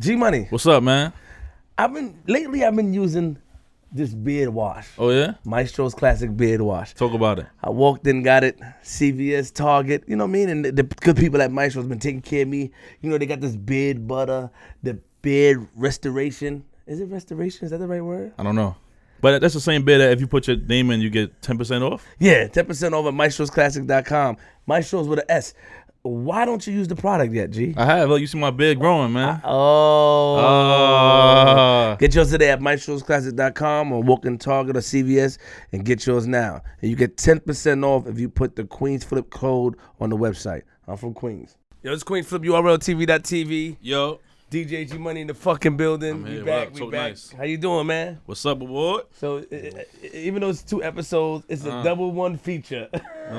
G Money. What's up, man? I've been lately. I've been using this beard wash. Oh yeah, Maestro's classic beard wash. talk about it. I walked in, got it. CVS, Target. You know what I mean? And the, the good people at Maestro's been taking care of me. You know they got this beard butter, the beard restoration. Is it restoration? Is that the right word? I don't know, but that's the same bid that if you put your name in, you get ten percent off. Yeah, ten percent off at maestrosclassic.com. Maestros with an S. Why don't you use the product yet, G? I have. Look, you see my beard growing, man. Oh. Ah. Get yours today at maestrosclassic.com or walk in Target or CVS and get yours now. And you get 10% off if you put the Queens Flip code on the website. I'm from Queens. Yo, it's Queens Flip, URL TV.tv. Yo, DJ G Money in the fucking building. I'm we back, What we Talk back. nice. How you doing, man? what's up, award? So, uh, even though it's two episodes, it's a Uh. double one feature. How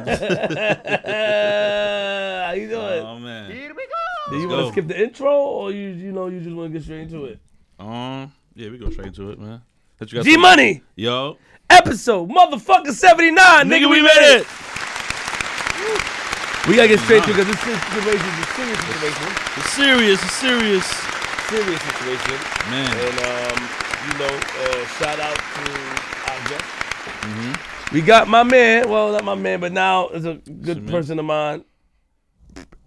you doing? Oh man. Here we go. Do you want to skip the intro, or you you know you just want to get straight into it? Um, yeah, we go straight into it, man. That G Money Yo, episode motherfucker seventy nine, nigga, we made it. We gotta get straight to it because this situation is a serious situation, It's serious. It's serious, serious situation, man. and um, you know, uh, shout out to our guest. Mm-hmm. We got my man, well not my man, but now is a good your man? person of mine,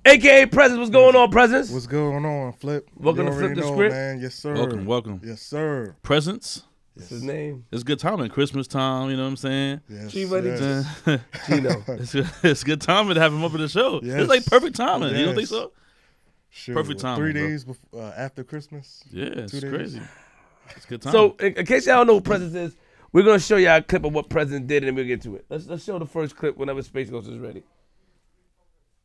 aka Presence. What's going on, Presence? What's going on, Flip? Welcome You to Flip already the know, Script. man. Yes, sir. Welcome, welcome. Yes, sir. Presents. What's his name? It's good time at Christmas time. You know what I'm saying? Yes, G-Money yes. Uh, Gino. it's, good, it's good timing to have him up in the show. It's like perfect timing. You don't think Yes. so? Sure. Perfect what, timing, Three bro. days before, uh, after Christmas. Yeah, it's days. crazy. It's good time. So, in, in case y'all don't know who Presence is, we're gonna show y'all a clip of what President did, and then we'll get to it. Let's let's show the first clip whenever Space Ghost is ready.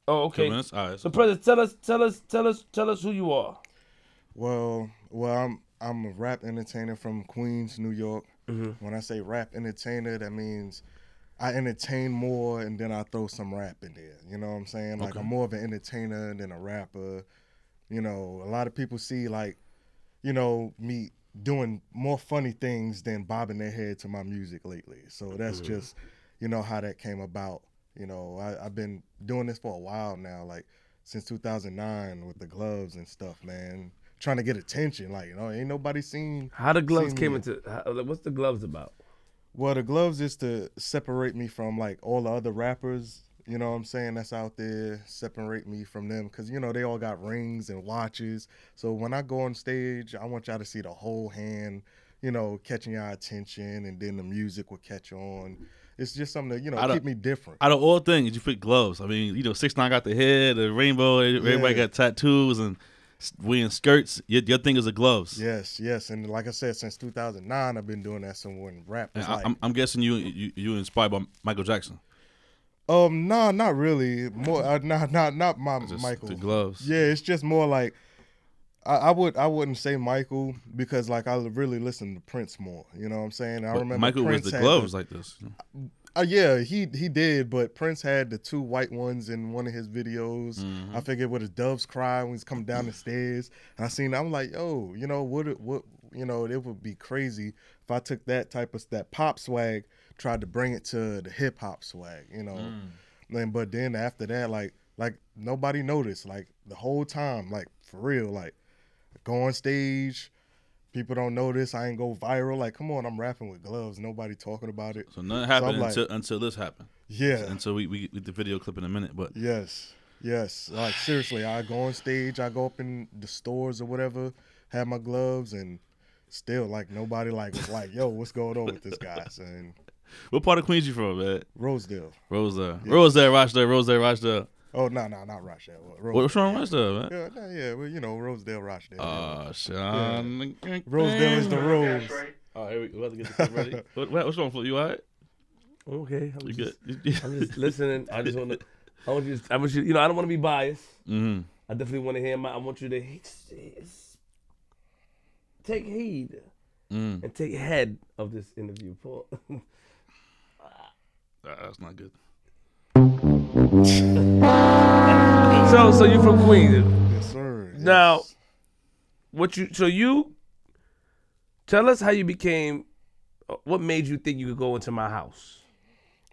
Oh, Two okay. minutes. All right. So, President, tell us, tell us, tell us, tell us who you are. Well, well, I'm I'm a rap entertainer from Queens, New York. Mm-hmm. When I say rap entertainer, that means I entertain more, and then I throw some rap in there. You know what I'm saying? Like Okay. I'm more of an entertainer than a rapper. You know, a lot of people see like, you know, me doing more funny things than bobbing their head to my music lately. So that's just, you know, how that came about. You know, I, I've been doing this for a while now, like since 2009 with the gloves and stuff, man. Trying to get attention, like you know, ain't nobody seen. How the gloves came me. into? How, what's the gloves about? Well, the gloves is to separate me from like all the other rappers. You know what I'm saying? That's out there. Separate me from them because you know they all got rings and watches. So when I go on stage, I want y'all to see the whole hand. You know, catching y'all attention, and then the music will catch on. It's just something that you know I don't- keep me different. Out of all things, you put gloves. I mean, you know, six nine got the head, the rainbow. Everybody Yeah. got tattoos and s- wearing skirts. Your, your thing is the gloves. Yes, yes, and like I said, since 2009, I've been doing that somewhere in rap. I, like, I'm, I'm guessing you, you you inspired by Michael Jackson. um, nah, not really. More, uh, not, not, not my Just Michael. the gloves. Yeah, it's just more like I, I would I wouldn't say Michael because like I really listen to Prince more. You know what I'm saying? I But remember Michael Prince was the gloves like this. Uh, yeah, he he did, but Prince had the two white ones in one of his videos. Mm-hmm. I figured with his doves cry when he's coming down the stairs. And I seen I'm like, yo, you know, what it what you know, it would be crazy if I took that type of that pop swag, tried to bring it to the hip hop swag, you know. Mm. Then but then after that, like like nobody noticed. Like the whole time, like for real, like go on stage. People don't notice. I ain't go viral. Like, come on, I'm rapping with gloves. Nobody talking about it. So nothing happened I'm like- until until this happened. Yeah. Until we we get the video clip in a minute. But Yes. Yes. Like seriously, I go on stage, I go up in the stores or whatever, have my gloves and still like nobody like was like, yo, what's going on with this guy? And what part of Queens you from, man? Rosedale. Rosedale, Rosedale, Rochdale, Rosedale, Rochdale. Oh no, no, not Rochdale. Ro- What's wrong with Rochdale, man? yeah, no, yeah, well, you know, Rosedale, Rochdale. Oh, Sean. Rosedale is the rose. Oh, here we go. We have to get the clip ready. what, what- what's wrong, Flip? You all right? Okay, I'm You just, good? I'm just listening. I just want to. I want you. To, I want you. You know, I don't want to be biased. mm-hmm. I definitely want to hear my. I want you to take heed Mm. and take head of this interview, Paul. Ah, that's not good. So, so you from Queens? Yes, sir. Yes. Now, what you? So you tell us how you became. uh, What made you think you could go into my house?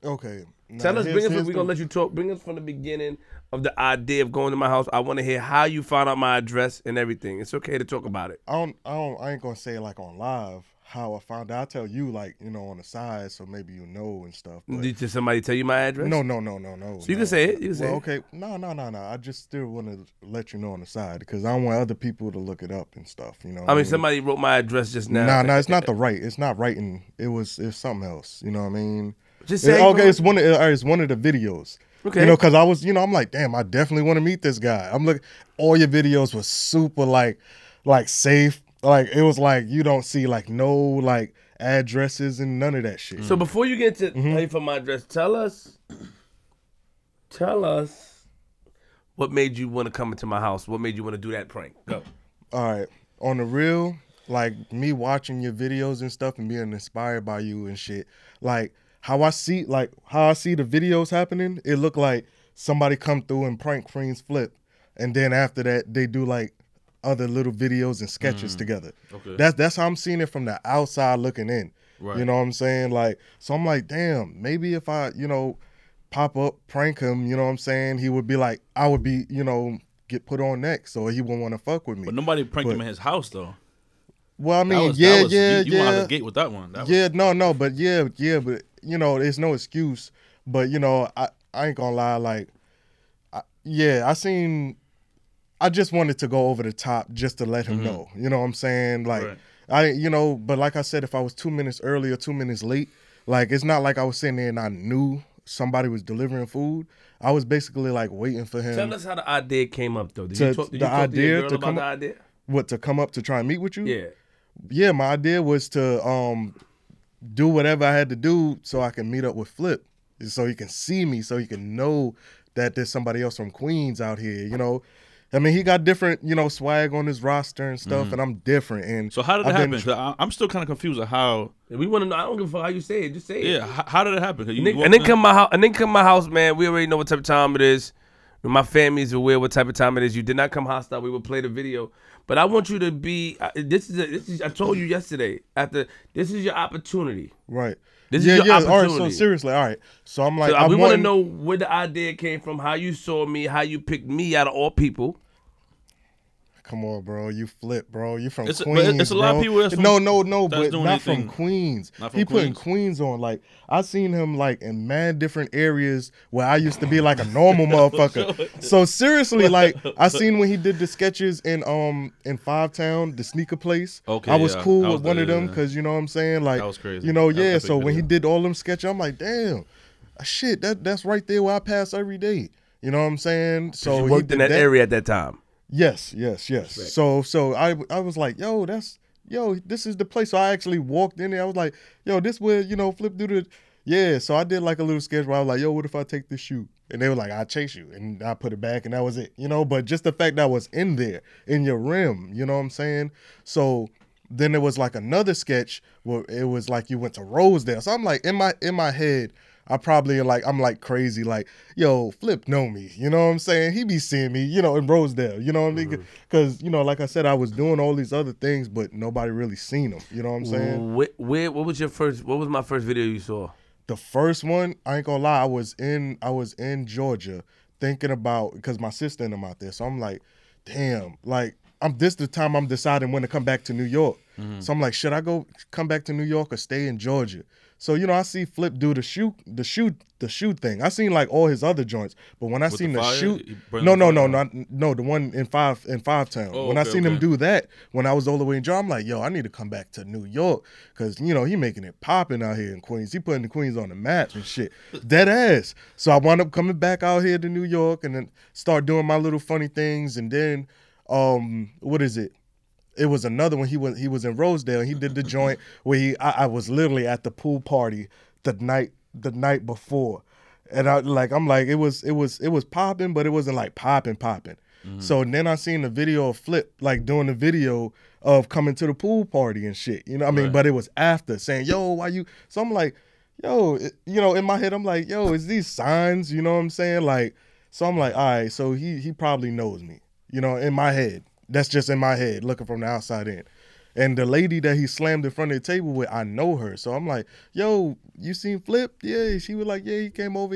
Okay. Tell us, bring us. We're gonna let you talk. Bring us from the beginning of the idea of going to my house. I want to hear how you found out my address and everything. It's okay to talk about it. I don't, I don't, I ain't gonna say it like on live how I found out. I'll tell you like you know on the side, so maybe you know and stuff. But Did somebody tell you my address? no, no, no, no, no. So you no. can say it. You can say Well, it. okay, no, no, no, no. I just still want to let you know on the side because I want other people to look it up and stuff. You know. what I mean, somebody wrote my address just now. Nah, nah, it's not the right. It's not writing. It was it's something else. You know what I mean? Just It- say. okay, it's one. Of, it's one of the videos. Okay. You know, because I was, you know, I'm like, damn, I definitely want to meet this guy. I'm looking. All your videos were super like, like safe. Like it was like you don't see like no like addresses and none of that shit. So before you get to Mm-hmm. pay for my address, tell us, tell us, what made you want to come into my house? What made you want to do that prank? Go. All right, on the real, like me watching your videos and stuff and being inspired by you and shit. Like how I see, like how I see the videos happening. It looked like somebody come through and prank Queen's Flip, and then after that they do like other little videos and sketches mm. together. Okay. That's that's how I'm seeing it from the outside looking in. Right. You know what I'm saying? Like, so I'm like, damn, maybe if I, you know, pop up, prank him, you know what I'm saying? He would be like, I would be, you know, get put on next, so he wouldn't want to fuck with me. But nobody pranked But- him in his house though. well, I mean, was, yeah, was, yeah, you, you yeah, the gate with that one. That was- yeah. No, no, but yeah, yeah, but you know, there's no excuse. But you know, I, I ain't gonna lie, like, I, yeah, I seen. I just wanted to go over the top just to let him know. You know what I'm saying? Like, Mm-hmm. Right. I, you know, but like I said, if I was two minutes early or two minutes late, like it's not like I was sitting there and I knew somebody was delivering food. I was basically like waiting for him. Tell us how the idea came up, though. Did To- you talk, did the you to idea to about come the up- idea? what to come up to try and meet with you? Yeah. yeah, my idea was to um do whatever I had to do so I can meet up with Flip, so he can see me, so he can know that there's somebody else from Queens out here. You know, I mean, he got different, you know, swag on his roster and stuff, and I'm different. And Mm-hmm. So how did it I've happen? been 'Cause I, I'm still kind of confused of how. And we want to know. I don't give a fuck how you say it. Just say it. Yeah, how, how did it happen? you And then, and then come my house. And then come my house, man. We already know what type of time it is. My family's aware what type of time it is. You did not come hostile. We will play the video, but I want you to be. uh, This is. A, this is. I told you yesterday. After this is your opportunity. right. This is your yeah. All right. So opportunity. seriously, all right. So I'm like, So, uh, I we want to know where the idea came from, how you saw me, how you picked me out of all people. Come on, bro. You flip, bro. You from It's a- but Queens. it's a lot of people that's from- no, no, no, that's but doing not from Queens. not from he putting Queens. Queens on. Like I seen him like in mad different areas where I used to be like a normal motherfucker. So seriously, like I seen when he did the sketches in um in Five Town, the sneaker place. Okay, I was yeah. cool That with was one of them yeah. because you know what I'm saying. Like That was crazy. You know, That yeah. So when he did all them sketches, I'm like, damn, shit. That that's right there where I pass every day. You know what I'm saying? So you he worked in did that, area at that time. Yes, yes, yes. So so I I was like, yo, that's yo, this is the place. So I actually walked in there. I was like, yo, this where you know flip through the yeah. So I did like a little sketch where I was like, yo, what if I take this shoe? And they were like, I'll chase you, and I put it back, and that was it. You know, but just the fact that I was in there in your rim, you know what I'm saying? So then there was like another sketch where it was like you went to Rosedale. So I'm like in my in my head. I probably like I'm like crazy, like yo, Flip know me, you know what I'm saying? He be seeing me, you know, in Rosedale, you know what I mean? Because you know, like I said, I was doing all these other things, but nobody really seen them. You know what I'm saying? Where, where, what was your first? What was my first video you saw? The first one, I ain't gonna lie, I was in I was in Georgia thinking about because my sister and them out there. So I'm like, damn, like I'm this the time I'm deciding when to come back to New York. Mm-hmm. So I'm like, should I go come back to New York or stay in Georgia? So you know, I see Flip do the shoot, the shoot, the shoot thing. I seen like all his other joints, but when I the seen the, fire? shoot, no, no, no, not no, the one in five in Five Town. Oh, when I okay, seen him do that, when I was all the way in Georgia, I'm like, yo, I need to come back to New York because you know he making it popping out here in Queens. He putting the Queens on the map and shit, dead ass. So I wound up coming back out here to New York and then start doing my little funny things, and then um, what is it? It was another one. He was he was in Rosedale. He did the joint where he I, I was literally at the pool party the night the night before, and I like I'm like it was it was it was popping, but it wasn't like popping popping. Mm-hmm. So then I seen the video of Flip like doing the video of coming to the pool party and shit. You know I mean? Right. But it was after saying, "Yo, why you?" So I'm like, "Yo," you know, in my head I'm like, "Yo, is these signs?" You know what I'm saying? Like, so I'm like, "All right, so he he probably knows me." You know, in my head. That's just in my head, looking from the outside in. And the lady that he slammed in front of the table with, I know her. So I'm like, yo, you seen Flip? Yeah. She was like, yeah, he came over,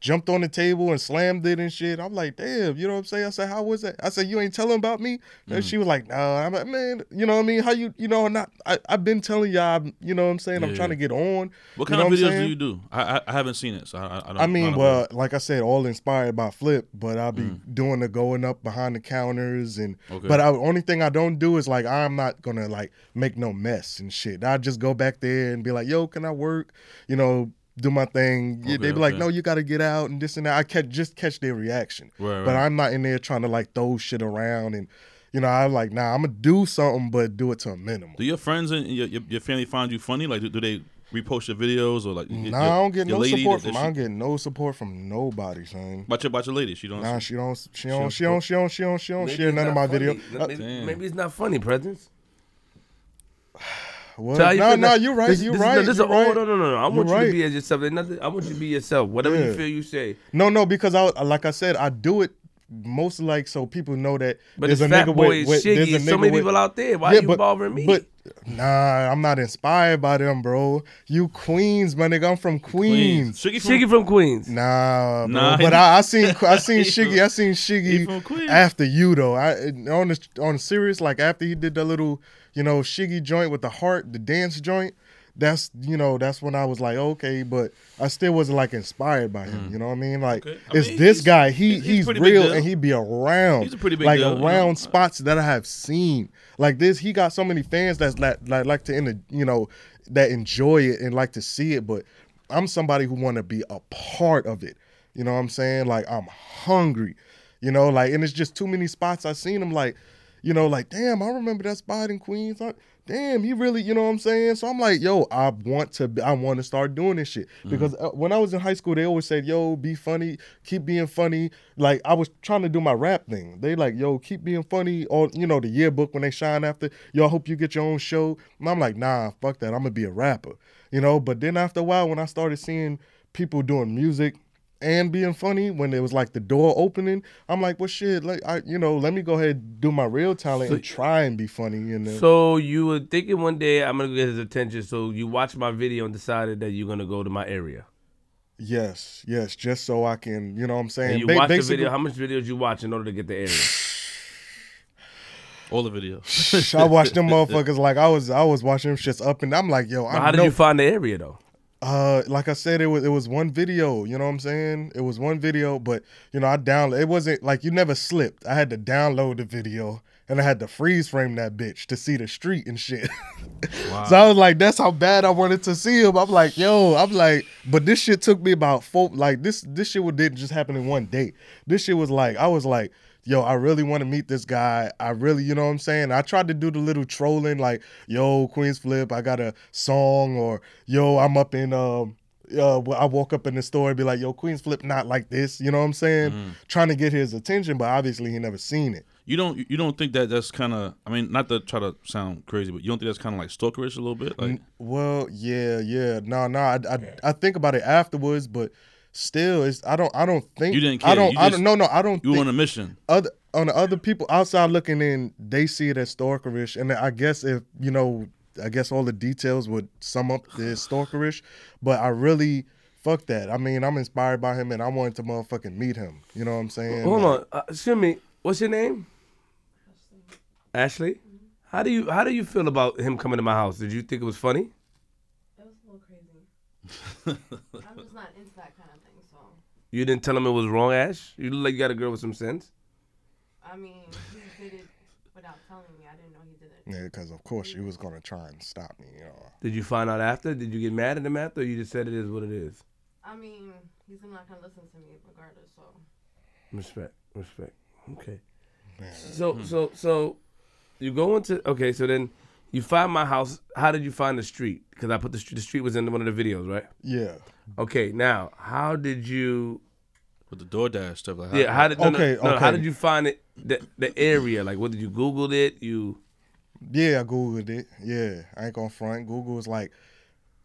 jumped on the table and slammed it and shit. I'm like, damn, you know what I'm saying? I said, how was that? I said, you ain't telling about me? And Mm. she was like, nah. I'm like, man, you know what I mean? How you, you know, not, I, I've been telling y'all, I'm- you know what I'm saying? I'm trying to get on. What kind of videos do you do? I, I I haven't seen it, so I, I don't. I mean, know. well, like I said, all inspired by Flip, but I'll be Mm. doing the going up behind the counters and. Okay. But I, only thing I don't do is like I'm not gonna like make no mess and shit. I just go back there and be like, "Yo, can I work?" You know, do my thing. Yeah, Okay, they be like, okay. "No, you got to get out and this and that." I catch just catch their reaction, Right, but right. I'm not in there trying to like throw shit around and. You know, I'm like, nah, I'm gonna do something, but do it to a minimum. do your friends and your, your, your family find you funny? Like, do, do they repost your videos or like? your- Nah, I don't get no lady support that- from. that I she- don't get no support from nobody, son. About your about your lady, she don't. Nah, she don't. She don't don't. She don't. She don't. She don't. She don't share none of my funny. video. Uh, Maybe, Damn. maybe it's not funny, Presence. What? So you No, no, you're right. This, You're this, right. No, this you're is, right. Oh, no, no, no, no. I want You're you to right. be as yourself. There's Nothing, I want you to be yourself. Whatever you feel, you say. No, no, because I like I said, I do it most like so people know that But there's it's a Fat nigga Boy with, is with there's a and So many with- people out there. Why Yeah, are you but- bothering me? But nah, I'm not inspired by them, bro. You Queens, my nigga. I'm from Queens. Shiggy from, Shiggy from Queens. Nah, bro. Nah, but he- I, I seen I seen Shiggy. I seen he Shiggy after you though. I on the on serious like after he did the little you know Shiggy joint with the heart, the dance joint. That's you know that's when I was like okay, but I still wasn't like inspired by him. You know what I mean? Like Mm. Okay. I it's mean, this guy. He he's- he's he's, pretty big real and he'd be around. He's a pretty big like deal, you around know. spots that I have seen. Like this, he got so many fans that's like like, like to in the you know that enjoy it and like to see it. But I'm somebody who want to be a part of it. You know what I'm saying? Like I'm hungry. You know, like and it's just too many spots I've seen him like, you know, like damn, I remember that spot in Queens. I- damn, he really, you know what I'm saying? So I'm like, yo, I want to, be, I want to start doing this shit because uh, when I was in high school, they always said, yo, be funny, keep being funny. Like I was trying to do my rap thing. They like, yo, keep being funny. Or you know, the yearbook when they shine after, yo, I hope you get your own show. And I'm like, nah, fuck that. I'm gonna be a rapper, you know. But then after a while, when I started seeing people doing music and being funny when it was like the door opening. I'm like, well, shit, like I, you know, let me go ahead and do my real talent and try and be funny. And then, So you were thinking one day I'm gonna get his attention. So you watched my video and decided that you're gonna go to my area. yes, yes, just so I can, you know, what I'm saying, And you Ba- watched the video. How much videos you watch in order to get the area? all the videos. I watched them motherfuckers like I was, I was watching them shits up, and I'm like, yo, But I how did know. you find the area though? Uh, like I said, it was it was one video. You know what I'm saying? It was one video, but you know I download. It wasn't like you never slipped. I had to download the video and I had to freeze frame that bitch to see the street and shit. so I was like, that's how bad I wanted to see him. I'm like, yo, I'm like, but this shit took me about four. Like this this shit would- didn't just happen in one day. This shit was like I was like. Yo, I really want to meet this guy. I really, you know what I'm saying? I tried to do the little trolling, like, yo, Queens Flip, I got a song, or yo, I'm up in um uh, I walk up in the store and be like, "Yo, Queens Flip, not like this." You know what I'm saying? Mm. Trying to get his attention, but obviously he never seen it. You don't you don't think that that's kind of I mean not to try to sound crazy, but you don't think that's kind of like stalkerish a little bit? Like Well, yeah, yeah, no, no. I, I, I think about it afterwards, but still, it's I don't, I don't think You didn't I don't, You I just- don't, no, no, I don't you think on a mission. other on the other people outside looking in, they see it as stalkerish, and I guess if you know, I guess all the details would sum up the stalkerish, but I really. Fuck that. I mean, I'm inspired by him and I wanted to motherfucking meet him. You know what I'm saying? Hold Like- on, uh, excuse me. What's your name? Ashley. How do you how do you feel about him coming to my house? Did you think it was funny? It was a little crazy. I'm just not into that kind of thing, so You didn't tell him it was wrong, Ash. You look like you got a girl with some sense. I mean, he did it without telling me. I didn't know he did it. Yeah, because of course she was gonna try and stop me. You know. Did you find out after? Did you get mad at him after? Or you just said it is what it is. I mean, he's not gonna listen to me regardless. So Respect, respect. Okay. So so so you go into okay. So then you find my house. How did you find the street? Because I put the street. The street was in one of the videos, right? Yeah. Okay. Now, how did you? With the DoorDash stuff like Yeah. How did? No, no, Okay, no, How okay. did you find it? The the area. Like, what did you Googled it? You. Yeah, I googled it. Yeah, I ain't gonna front. Google is like,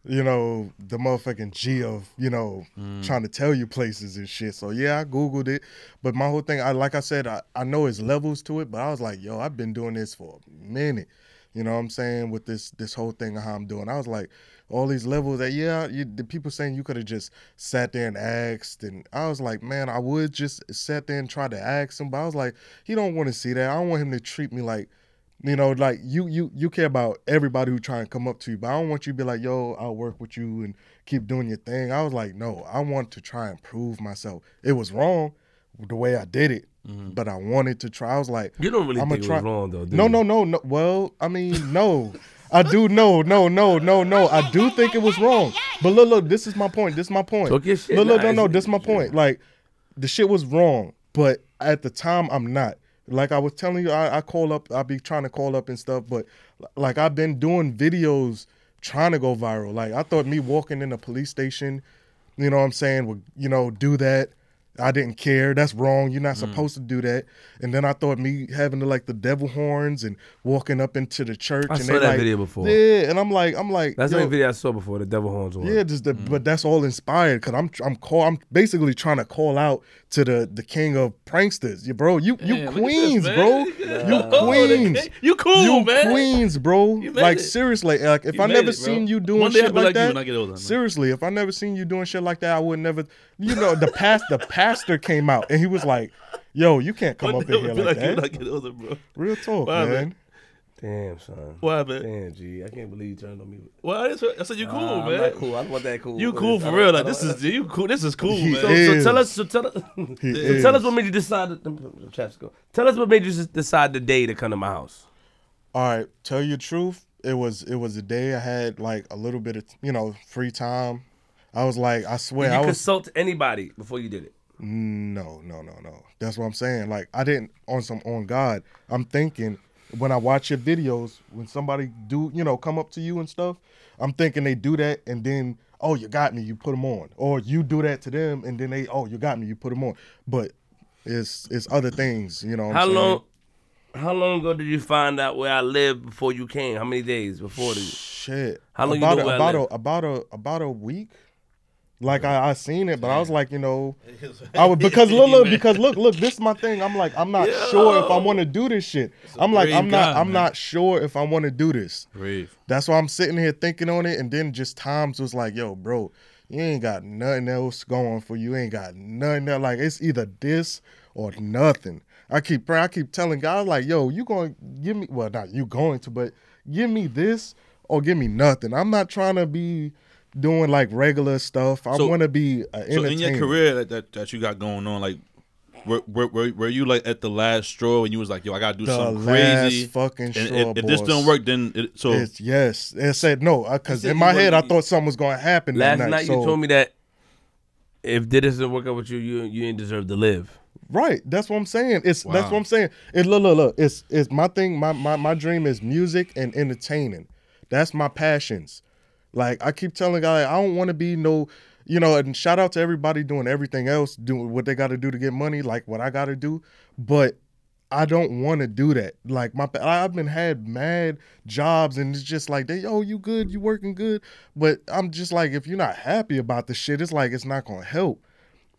you know, the motherfucking G of you know mm. trying to tell you places and shit. So yeah, I googled it. But my whole thing, I like I said, I, I know it's levels to it. But I was like, yo, I've been doing this for a minute. You know what I'm saying? With this this whole thing of how I'm doing. I was like, all these levels that yeah, you, the people saying you could have just sat there and asked, and I was like, man, I would just sat there and try to ask him, but I was like, he don't want to see that. I don't want him to treat me like, you know, like you you you care about everybody who try and come up to you, but I don't want you to be like, yo, I'll work with you and keep doing your thing. I was like, no, I want to try and prove myself. It was wrong the way I did it, Mm-hmm. but I wanted to try. I was like, You don't really I'ma think it was wrong though. No, no, no, no. Well, I mean, no. I do no, no, no, no, no. I do think it was wrong. But look, look, this is my point. This is my point. Talk your shit. Look, look, Nah, no, no, this is my point. Like, the shit was wrong, but at the time, I'm not. Like I was telling you, I, I call up, I be trying to call up and stuff, but like I've been doing videos trying to go viral. Like I thought me walking in a police station, you know what I'm saying, would, you know, do that. I didn't care. That's wrong. You're not Mm. supposed to do that. And then I thought me having the, like the devil horns and walking up into the church. I and saw they that like, video before. Yeah, and I'm like, I'm like, That's the only video I saw before the devil horns one. yeah, just the, but that's all inspired because I'm I'm call I'm basically trying to call out to the the king of pranksters. You bro, you you Damn, look at this, queens, bro. Look You that. Oh, queens. You cool, you man. queens, bro. You Like it. seriously, like if You I never it, seen you doing One day I'll shit be like, like you that, when I get older, seriously, if I never seen you doing shit like that, I would never. You know, the past the pastor came out and he was like, "Yo, you can't come One up in here like like you when I that." get older, bro. Real talk, Why, man. man? Damn, son. What happened? Damn, G. I can't believe you turned on me. Well, I, just, I said you cool, Nah, I'm man. not cool. I don't want that cool. You What cool for real. Like this is you cool. This is cool, He man. So, is. so tell us. So tell us. So tell us what made you decide. To, chaps go. Tell us what made you decide the day to come to my house. All right, tell you the truth, it was it was a day I had like a little bit of you know free time. I was like, I swear, Did you I was consult anybody before you did it? no, no, no, no. That's what I'm saying. Like I didn't on some on God. I'm thinking when I watch your videos, when somebody do you know come up to you and stuff, I'm thinking they do that and then oh you got me, you put them on, or you do that to them and then they oh you got me, you put them on. But it's it's other things, you know. What How I'm saying? long? How long ago did you find out where I lived before you came? How many days before the? Shit. How long you about know a, about a about a about a week. Like I, I seen it, but I was like, you know, I would because look, look, because look, look, this is my thing. I'm like, I'm not sure if I want to do this shit. I'm like, I'm not, I'm man. not sure if I want to do this. That's why I'm sitting here thinking on it, and then just times was like, yo, bro, you ain't got nothing else going for you. Ain't got nothing else. Like it's either this or nothing. I keep praying. I keep telling God, like, yo, you going to give me? Well, not you going to, but give me this or give me nothing. I'm not trying to be doing like regular stuff. I So- want to be an So in your career that, that that you got going on, like, were, were, were, were you like at the last straw and you was like, yo, I gotta do The something last crazy? fucking and straw, if, if this boss. don't work, then it, so It's, yes, it said no uh, because in my head I thought something was going to happen Last that night, night. you told me that if this doesn't work out with you, you you ain't deserve to live. Right. That's what I'm saying. It's that's what I'm saying. It look look look. It's it's my thing. My my my dream is music and entertaining. That's my passions. Like I keep telling guys, I don't want to be no, you know. And shout out to everybody doing everything else, doing what they got to do to get money, like what I got to do. But I don't want to do that. Like my, I've been had mad jobs, and it's just like they, oh, you good, you working good. But I'm just like, if you're not happy about the shit, it's like it's not gonna help.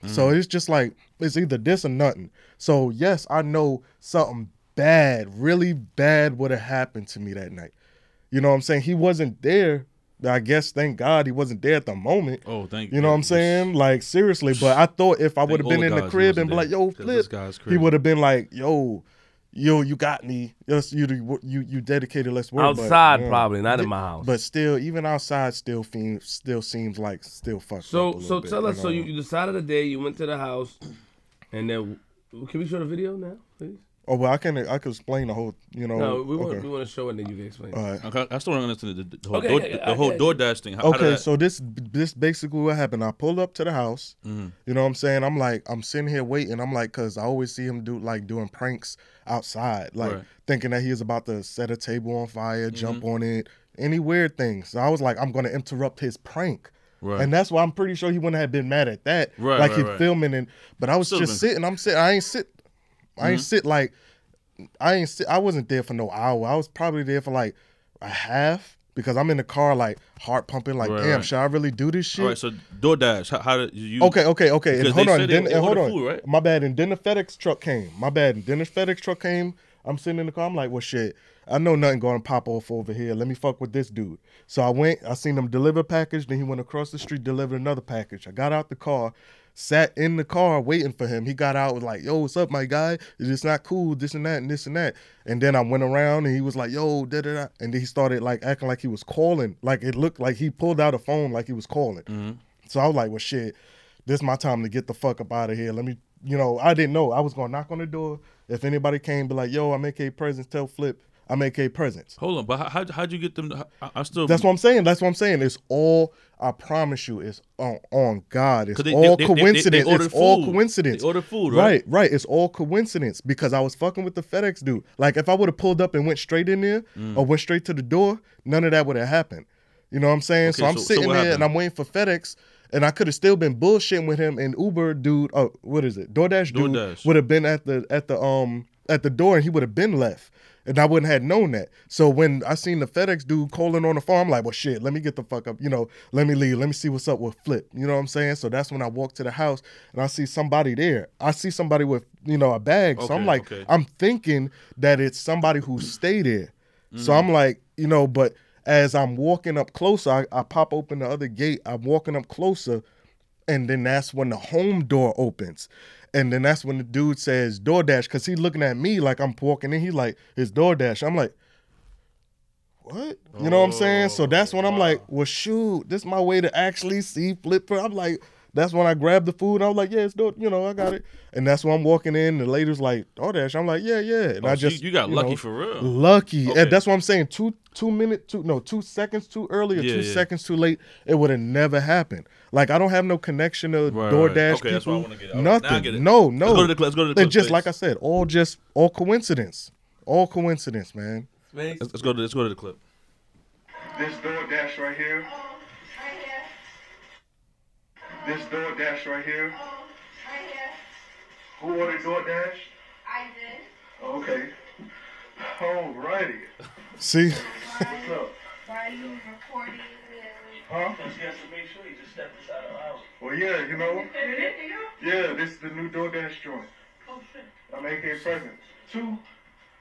So mm. it's just like it's either this or nothing. So yes, I know something bad, really bad would have happened to me that night. You know what I'm saying? He wasn't there. I guess thank God he wasn't there at the moment. oh, thank You You know what I'm saying? Like seriously, but I thought if I would have been in the crib and be like, "Yo, flip," he would have been like, "Yo, yo, you got me. Yes, you you you dedicated. Let's work." but, Outside, yeah. probably not in my house. But still, even outside, still seems still seems like still fucked up. So a so little bit, tell us. So know? you, you decided the day you went to the house, and then can we show the video now, please? Oh well, I can I can explain the whole. You know. No, we want okay. we want to show it, and then you can explain. All right. Okay, I still don't understand the, the, the whole, Okay, door, okay, the whole okay. DoorDash thing. How, how Okay, did that, so this this basically what happened. I pulled up to the house. Mm-hmm. You know what I'm saying? I'm like, I'm sitting here waiting. I'm like, cause I always see him do like doing pranks outside, like Right. thinking that he is about to set a table on fire, Mm-hmm. jump on it, any weird things. So I was like, I'm gonna interrupt his prank. Right. And that's why I'm pretty sure he wouldn't have been mad at that. Right, like right, he right. filming and but I was Still just been- sitting. I'm sitting. I ain't sit. I Mm-hmm. ain't sit like I ain't sit. I wasn't there for no hour. I was probably there for like a half because I'm in the car like heart pumping. Like, Right, damn, right. should I really do this shit? all right, so DoorDash, how, how did you? Okay, okay, okay. And hold on. Then, and hold on. food, right? My bad. And then the FedEx truck came. My bad. And then the FedEx truck came. I'm sitting in the car. I'm like, well, shit. I know nothing going to pop off over here. Let me fuck with this dude. So I went. I seen him deliver a package. Then he went across the street, delivered another package. I got out the car, sat in the car waiting for him. He got out was like, "Yo, what's up, my guy? It's not cool. This and that and this and that." And then I went around and he was like, "Yo, da da da," and then he started like acting like he was calling. Like it looked like he pulled out a phone like he was calling. Mm-hmm. So I was like, "Well, shit, this is my time to get the fuck up out of here. Let me." You know, I didn't know. I was gonna knock on the door. If anybody came, be like, "Yo, I'm AK Presents. Tell Flip I'm AK Presents." Hold on, but how how'd, you get them? To, I, I still That's what I'm saying. That's what I'm saying. It's all. I promise you, it's on, on God. It's they- all they- they- they- coincidence. it's all food. coincidence. They ordered food, right? Right, right. It's all coincidence because I was fucking with the FedEx dude. Like if I would have pulled up and went straight in there Mm. or went straight to the door, none of that would have happened. You know what I'm saying? so Okay, I'm so- so sitting what there happened? and I'm waiting for FedEx. And I could have still been bullshitting with him and Uber dude. Oh, what is it? DoorDash dude DoorDash. would have been at the at the um at the door and he would have been left. And I wouldn't have known that. So when I seen the FedEx dude calling on the farm, like, well shit, let me get the fuck up. You know, let me leave. Let me see what's up with Flip. You know what I'm saying? So that's when I walk to the house and I see somebody there. I see somebody with, you know, a bag. so I'm like, okay. I'm thinking that it's somebody who stayed there. So Mm. I'm like, you know, but as I'm walking up closer, I, I pop open the other gate. I'm walking up closer, and then that's when the home door opens. And then that's when the dude says DoorDash, because he looking at me like I'm walking in. He like, it's DoorDash. I'm like, what? You know what I'm saying? So that's when I'm like, oh, well, shoot, this is my way to actually see Flipper. I'm like, that's when I grabbed the food. I was like, yeah, it's door, you know, I got it. And that's when I'm walking in. The lady's like, oh, DoorDash. I'm like, yeah, yeah. And Oh, I so you- just, you got lucky know, for real. Lucky. Okay. And that's what I'm saying. Two two minute two no two seconds too early or Yeah, two yeah. seconds too late, it would have never happened. Like I don't have no connection to Right, DoorDash right. Okay, people. that's what I wanna get. All right, now I Nothing. get it. No, no. Let's go to the clip- let's go to the They're just please. like I said, all just all coincidence. All coincidence, man. Let's, let's go to let's go to the clip. This DoorDash right here. This DoorDash right here. Who ordered DoorDash? I did. Oh, okay. Alrighty. See? What's up? Why are you recording? Huh? Because you have to make sure you just step inside our house. Well, yeah, you know. Yeah, this is the new DoorDash joint. Oh shit. I'm AK Present. Two,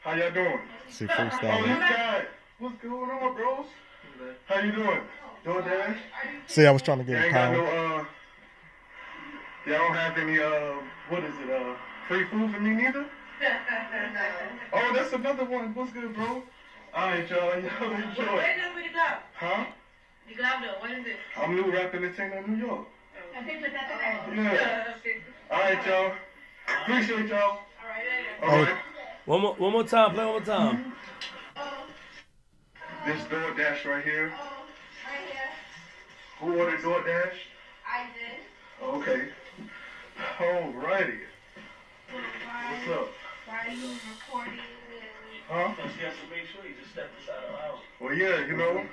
how y'all doing? See, Oh, Oh, this guy. What's going on, bros? How you doing? Oh, DoorDash? See, I was trying to get You a ain't got no, pound. Y'all don't have any, uh, what is it, uh, free food for me neither? Oh, that's another one. What's good, bro? Alright, y'all, y'all enjoy. Where did we go? Huh? The glove though, what is it? I'm new rap entertainer in New York. I think with that Yeah. Alright, y'all. Appreciate y'all. Alright, Alright. One more, one more time. Play one more time. This DoorDash right here. right here. Who ordered DoorDash? I did. Okay. Alrighty. What's up? Why are you recording? Huh? Because you have to make sure you just step inside our house. Well, yeah, you know.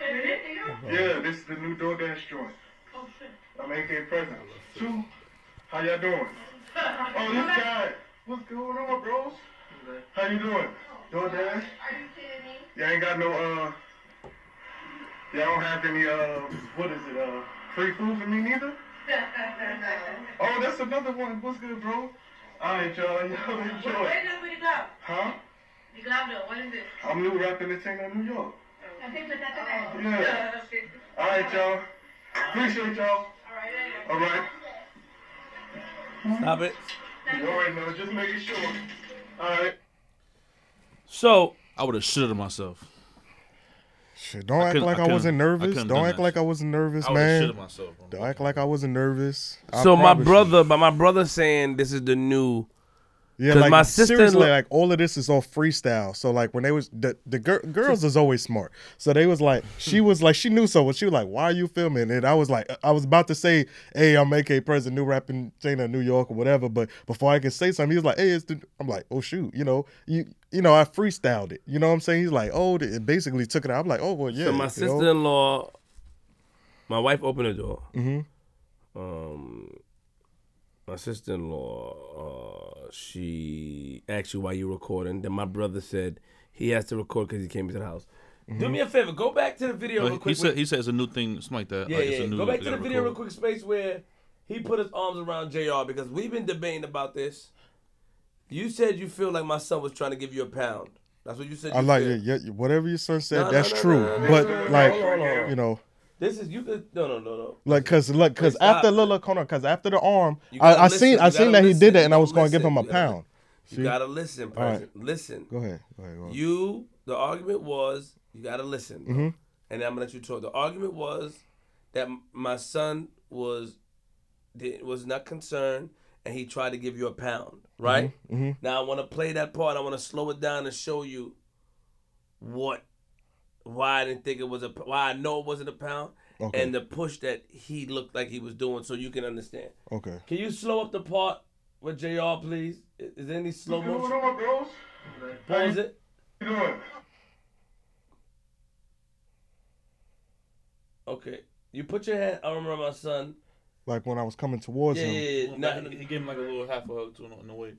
Yeah, this is the new DoorDash joint. Oh shit. I'm AK Present. Two, how y'all doing? Oh, this guy. What's going on, bros? How you doing? DoorDash? Are you kidding me? Y'all ain't got no, uh, y'all don't have any, uh, what is it, uh, free food for me neither? Oh, that's another one. What's good, bro? Alright, y'all, y'all enjoy. Where did we go? Huh? The glove though, what is it? I'm new rap entertainer in New York. I think with oh. that Yeah. Alright, y'all. Appreciate y'all. Alright, Alright. Stop it. You already know, just making sure. Alright. So I would have shitted on myself. Shit, don't act like I I, wasn't couldn't- I nervous. Don't act that like I wasn't nervous, I man. myself. Don't act like I wasn't nervous. I so my promise you. brother, but my brother saying this is the new. Yeah, 'Cause like my seriously, sister-in-law- like all of this is all freestyle. So like when they was the the gir- girls is always smart. So they was like, she was like, she knew so. When she was like, why are you filming? And I was like, I was about to say, hey, I'm AK President, new rapping chain of New York or whatever. But before I could say something, he was like, hey, it's the. I'm like, oh shoot, you know, you you know, I freestyled it. You know what I'm saying? He's like, oh, it basically took it out. I'm like, oh well, yeah. So my sister-in-law, my wife opened the door. Mhm. Um, my sister-in-law, uh, she asked you why you recording. Then my brother said he has to record because he came to the house. Do me a favor, go back to the video But real he quick. said he said it's a new thing, something like that. yeah, like yeah. it's a new, Go back to the gotta video real quick space where he put his arms around Jr. because we've been debating about this. You said you feel like my son was trying to give you a pound. That's what you said. I you like it. Yeah, yeah, whatever your son said, No, no, that's no, true. no, no, but no, no, like, hold on, hold on. you know, This is you could no no no no. like, cause look, cause Wait, after hold on, cause after the arm, I, I listen, seen, I seen that he did that, and I was gonna give him a listen, pound. You See? gotta listen, All right. person. Listen. Go ahead, go ahead, go ahead. You the argument was you gotta listen. Mhm. and I'm gonna let you talk. The argument was that my son was did, was not concerned, and he tried to give you a pound, right? Mhm. Now I want to play that part. I want to slow it down and show you what why I didn't think it was a why I know it wasn't a pound, Okay. and the push that he looked like he was doing, so you can understand. Okay. Can you slow up the part with Jr. Please? Is is there any slow What's going motion? on, bros? Pause it. How you doing? Okay. You put your hand. I remember my son. Like when I was coming towards Yeah, him. yeah, yeah. Well, Nah, he, he gave him like a little half a hug to on the way.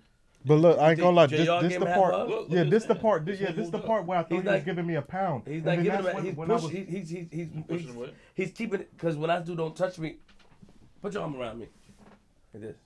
But look, I ain't gonna lie. This, this the part. a? Look, Yeah, this at the part. This Yeah, one this the part where I thought He's he not- was giving me a pound. He's not giving that's him. when- He's when push. was- He's he's he's he's, Pushing he's, away. he's keeping it because when I do don't touch me, put your arm around me. Like this.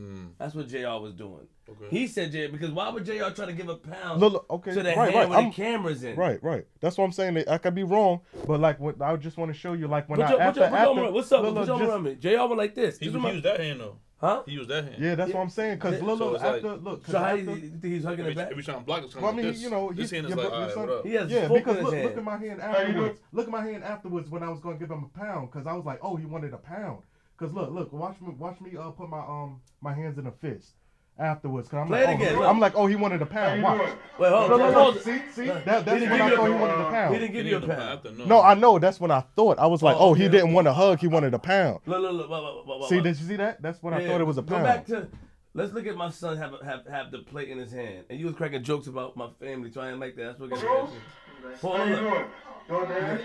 Mm, That's what Jr. was doing. okay. He said Jr. because why would Jr. try to give a pound Look, look, okay, to the right, hand right. with I'm, the cameras in? right, right. That's what I'm saying. I could be wrong, but like, what I just want to show you, like when Put I your, put after, your, put your arm after. What's up? look, put look, your arm just- around me. Jr. went like this. He, This he my- used that hand though. Huh? He used that hand. Yeah, that's what I'm saying. Cause Yeah. look, So look, it's like- after, look, 'cause So how after, you, you think he's hugging Every, it back? every time block is Well, I mean, this. you know, this he- hand is your like, bro- all your right, son- what up? He has yeah, fork because his look, hand. look at my hand you doing? afterwards. Look at my hand afterwards when I was gonna give him a pound, cause I was like, oh, he wanted a pound. Cause look, look, watch me, watch me, uh, put my um my hands in a fist afterwards. Cause I'm Play like, it oh, look. I'm like, oh, he wanted a pound. you Watch. Wait, hold on. look, hold look. on. See, see, that, that's when I thought a he wanted a uh, pound. He didn't give you a pound. After, no. No, I know. That's when I thought. I was like, Oh, oh, he okay, didn't want a hug. He wanted a pound. Look, look, look. look, look, look, See, look. did you see that? That's when I thought it was a pound. Go pound. back to. Let's look at my son have have have the plate in his hand, and you was cracking jokes about my family, so I ain't like that. That's what got me. Bros? confused. How you on. doing? Doing that? Are you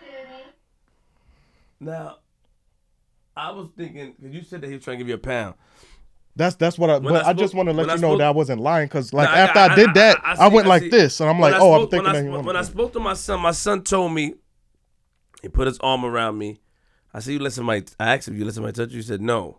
kidding me? Now, I was thinking because you said that he was trying to give you a pound. That's that's what I. When But I I, just want to let I you know spoke- that I wasn't lying because like Nah, after I, did that, I, see- went like this, and I'm like, I oh, I'm thinking when I, he oh, spoke, when I spoke to my son, my son told me he put his arm around me. I said, "You let somebody." I asked him, "You let somebody touch you?" He said, "No."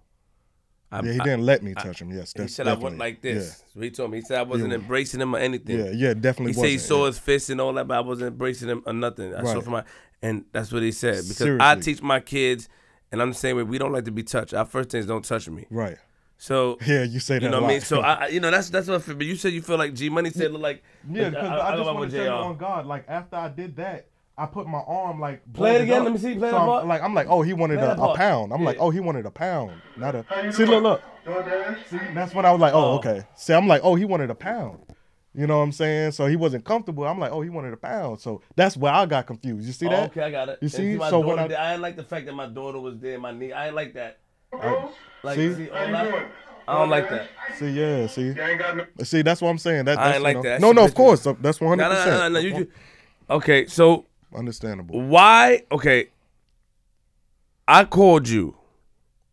I, Yeah, he didn't let me touch him. Yes, He said I wasn't like this. So he told me. He said I wasn't Yeah. embracing him or anything. Yeah, yeah, yeah definitely. He said he saw yeah. his fist and all that, but I wasn't embracing him or nothing. I saw from my, and that's what he said because I teach my kids, and I'm the same way. We don't like to be touched. Our first thing is don't touch me. Right. So Yeah, you say that. you know what I mean. So I, I- you know, that's that's what. I feel. But you said you feel like G Money said look like. yeah, because I, go just want to tell you on God, like after I did that, I put my arm like. Play it again, up. let me see, play so that I'm, part. Like I'm like, oh, he wanted a, a pound. I'm like, oh, he wanted a pound, not a. you See, look, look. See, that's when I was like, oh, Oh. okay. See, I'm like, oh, he wanted a pound. You know what I'm saying? So he wasn't comfortable. I'm like, oh, he wanted a pound. So that's where I got confused. You see Oh, that? okay, I got it. You And see? my So daughter when I- did- I didn't like the fact that my daughter was there. My knee. I didn't like that. Bros? Like, See? see, How all you that. doing? I don't like that. See, yeah, see, You ain't got no. see, that's what I'm saying. That, I that's, ain't you like know- that. No, no, of pissed course, uh, that's 100. No, no, percent no, no, no. You, you, okay, so understandable. why? Okay, I called you,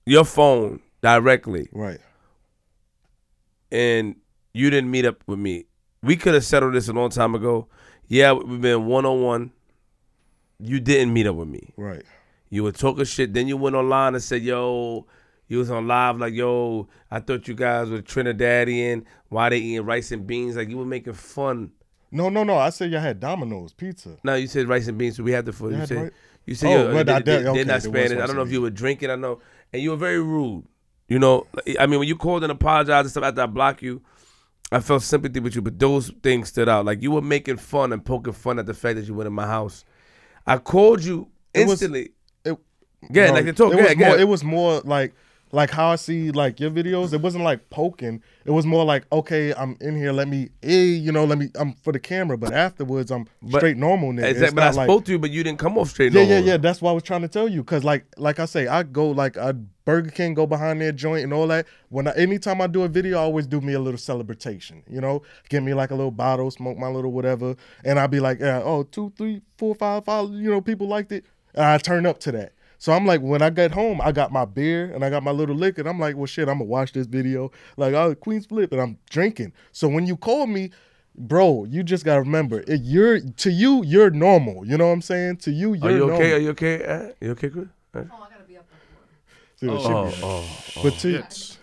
your phone directly, Right. and you didn't meet up with me. We could have settled this a long time ago. Yeah, we've been one on one. You didn't meet up with me. Right. You were talking shit. Then you went online and said, "Yo." You was on live like, "Yo, I thought you guys were Trinidadian. Why they eating rice and beans?" Like you were making fun. No, no, no. I said y'all had Domino's pizza. No, you said rice and beans, so we had the food. You You said you said Oh, yo, well, they, I they, did- they're not Spanish. I don't know if you were drinking. I know, and you were very rude. You know, I mean, when you called and apologized and stuff after I blocked you, I felt sympathy with you. But those things stood out. Like you were making fun and poking fun at the fact that you went in my house. I called you instantly. Yeah, no, like they talk. It Yeah, was more. It was more like like how I see like your videos. It wasn't like poking. It was more like okay, I'm in here. Let me, eh, you know, let me. I'm for the camera, but afterwards I'm But- straight normal. Nigga. Exactly. It's But I like- spoke to you, but you didn't come off straight. Normal. Yeah, no yeah, yeah. That's what I was trying to tell you. Cause like, like I say, I go like I Burger King, go behind their joint and all that. When I, anytime I do a video, I always do me a little celebration. You know, give me like a little bottle, smoke my little whatever, and I'll be like, yeah, oh, two, three, four, five, five. You know, people liked it, and I turn up to that. So I'm like, when I get home, I got my beer and I got my little liquor. And I'm like, well, shit, I'm gonna watch this video. Like, oh, Queen's Flip, and I'm drinking. So when you call me, bro, you just gotta remember, it, you're to you, you're normal. You know what I'm saying? To you, you're Are you normal. okay? Are you okay? Uh, you okay, Chris? Uh, Oh, I gotta be up before. See what Oh, oh, But to Yeah. Sorry.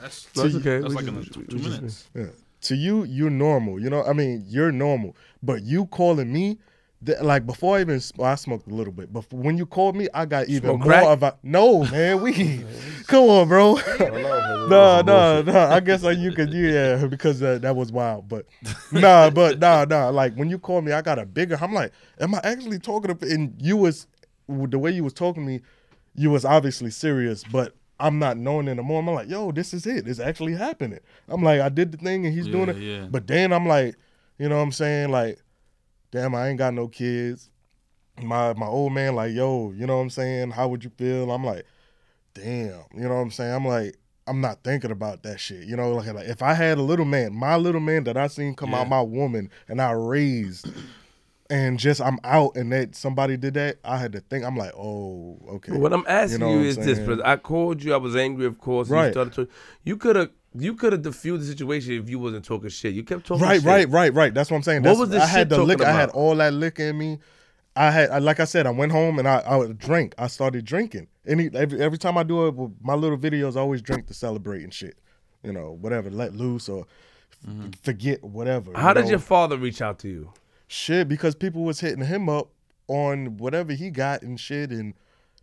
That's, That's okay. That's We like in just- two, we two just- Yeah. To you, you're normal. You know, I mean, you're normal. But you calling me, th- like before I even well, I smoked a little bit, but when you called me, I got even Smoke more crack? of a no, man. We come on, bro. no, no, no. I guess like you could, yeah, because uh, that was wild. But nah, but nah, nah. Like when you called me, I got a bigger. I'm like, am I actually talking to? And you was the way you was talking to me, you was obviously serious, but. I'm not knowing in the. I'm like, yo, this is it. It's actually happening. I'm like, I did the thing and he's doing it. yeah. But then I'm like, you know what I'm saying? Like, damn, I ain't got no kids. My my old man, like, yo, you know what I'm saying? How would you feel? I'm like, damn, you know what I'm saying? I'm like, I'm not thinking about that shit. You know, like, like if I had a little man, my little man that I seen come out my woman and I raised and just I'm out and that somebody did that, I had to think, I'm like, oh, okay. What I'm asking you, know I'm is this, saying? brother. I called you. I was angry, of course. and You Right. you could have you could have diffused the situation if you wasn't talking shit. You kept talking Right, shit. right, right, right. Right. That's what I'm saying. What was this I had the liquor. I had all that liquor in me. I had, I, like I said, I went home and I, I would drink. I started drinking. Any every, every time I do it, my little videos, I always drink to celebrate and shit. You know, whatever, let loose or f- forget whatever. How you did know? your father reach out to you? shit? Because people was hitting him up on whatever he got and shit, and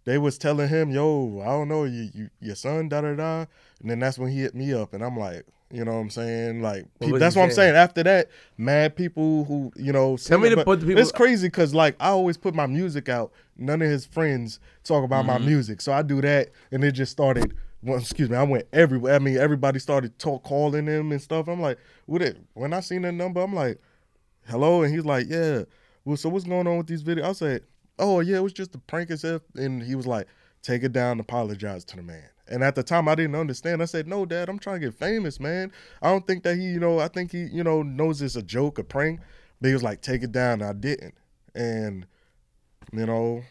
they was telling him, "Yo, I don't know, you, you your son, da da da." And then that's when he hit me up, and I'm like, you know what I'm saying? Like, What that's what I'm saying? saying. After that, mad people who, you know, Tell me it, to put the people- It's crazy because like I always put my music out. None of his friends talk about Mm-hmm. my music, so I do that, and it just started. Well, excuse me, I went everywhere. I mean, everybody started talk calling him and stuff. I'm like, what it? When I seen that number, I'm like, hello, and he's like, yeah. Well, so what's going on with these videos? I said, oh yeah, it was just a prank as stuff. And he was like, take it down, apologize to the man. And at the time, I didn't understand. I said, no, dad, I'm trying to get famous, man. I don't think that he, you know, I think he, you know, knows it's a joke, a prank. But he was like, take it down. And I didn't. And, you know,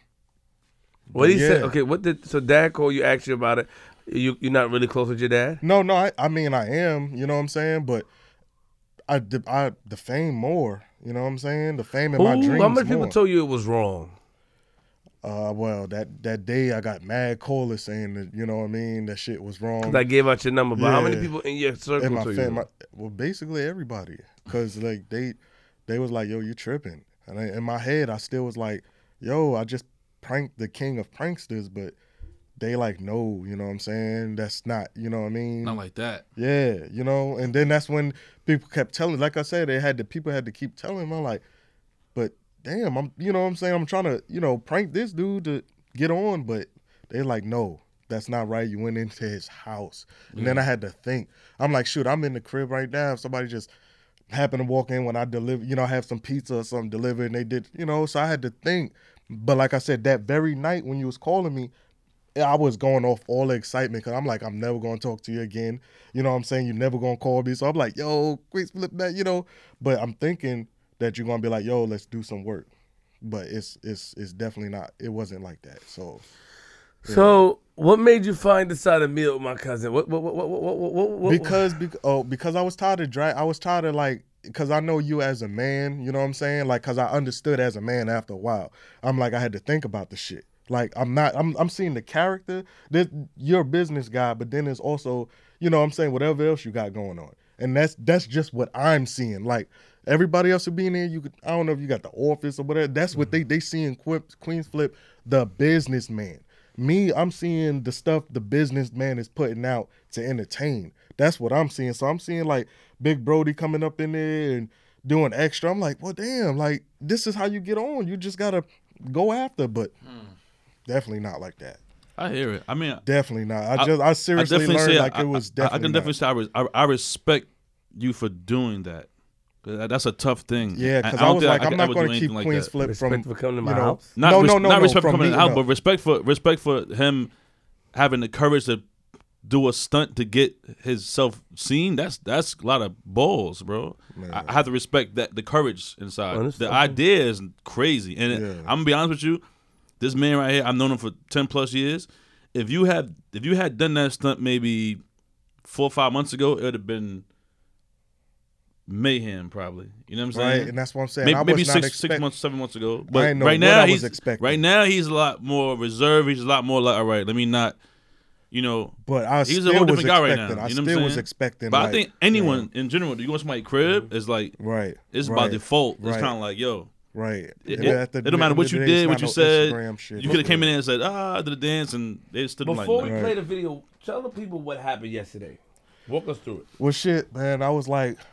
What he said? Yeah. Okay, what did so dad called you? Asked you about it. You you're not really close with your dad. no, no, I, I mean, I am, you know what I'm saying? But I, I, the fame more, you know what I'm saying? The fame in my Who- dreams how many people more. told you it was wrong? Uh, well, that that day I got mad callers saying that you know what I mean that shit was wrong. 'Cause I gave out your number, but how many people in your circle and my told fam, you? my, well, basically everybody, cause like they they was like, yo, you tripping, and I, in my head I still was like, yo, I just pranked the king of pranksters, but they like, no, you know what I'm saying? That's not, you know what I mean? Not like that. Yeah, you know, and then that's when people kept telling. Like I said, they had the people had to keep telling. me. I'm like, but damn, I'm, you know, what I'm saying I'm trying to, you know, prank this dude to get on, but they're like, no, that's not right. You went into his house, and then I had to think. I'm like, shoot, I'm in the crib right now. If somebody just happened to walk in when I deliver, you know, I have some pizza or something delivered, and they did, you know, so I had to think. But like I said, that very night when you was calling me, I was going off all the excitement because I'm like, I'm never going to talk to you again. You know what I'm saying? You're never going to call me. So I'm like, yo, quick flip that, you know. But I'm thinking that you're to be like, yo, let's do some work. But it's it's it's definitely not. It wasn't like that. So So, what made you find this out of meal with my cousin? What what what what what what? what, what because bec- oh because I was tired of drag. I was tired of like because I know you as a man. You know what I'm saying? Like because I understood as a man after a while. I'm like I had to think about the shit. Like I'm not. I'm I'm seeing the character. That you're a business guy, but then there's also you know what I'm saying whatever else you got going on, and that's that's just what I'm seeing. Like everybody else who being there, you could I don't know if you got the office or whatever. That's what they mm-hmm. they seeing Quip, Queens Flip the businessman. Me, I'm seeing the stuff the businessman is putting out to entertain. That's what I'm seeing. So I'm seeing like Big Brody coming up in there and doing extra. I'm like, well, damn, like this is how you get on. You just gotta go after, but hmm. definitely not like that. I hear it. I mean, Definitely not. I I- just I seriously definitely learned say like I, it was I- definitely. I, can not. definitely say I, res- I, I respect you for doing that. 'Cause that- That's a tough thing. Yeah, I- because I I, don't was think like, I I'm not going to keep anything like Queens that. Flip Respect from for coming to you my know, house? Not no, res- no, no, not no, respect for from coming to in the house, no. but respect for respect for him having the courage to do a stunt to get himself seen. That's that's a lot of balls, bro. I, I have to respect that the courage inside. Understood. The idea is crazy, and Yeah. I'm gonna be honest with you. This man right here, I've known him for ten plus years. If you had if you had done that stunt maybe four or five months ago, it would have been mayhem, probably. You know what I'm saying? right, and that's what I'm saying. maybe, I was maybe not six expect- six months, seven months ago. But didn't know right what now I was he's expecting. right now he's a lot more reserved. He's a lot more like, all right, let me not you know. But I He's a whole was different guy right now. You know what still I'm was saying? expecting. But I think anyone in general, do you go to somebody's crib? It's like Right. it's right, by default. It's right. kind of like, yo, Right. it, And it, at the it don't matter what you the day, it's did, what you no said. Shit. You could have came in there and said, ah, I did a dance, and they stood like, Before we no. play the video, tell the people what happened yesterday. Walk us through it. Well, shit, man. I was like, m-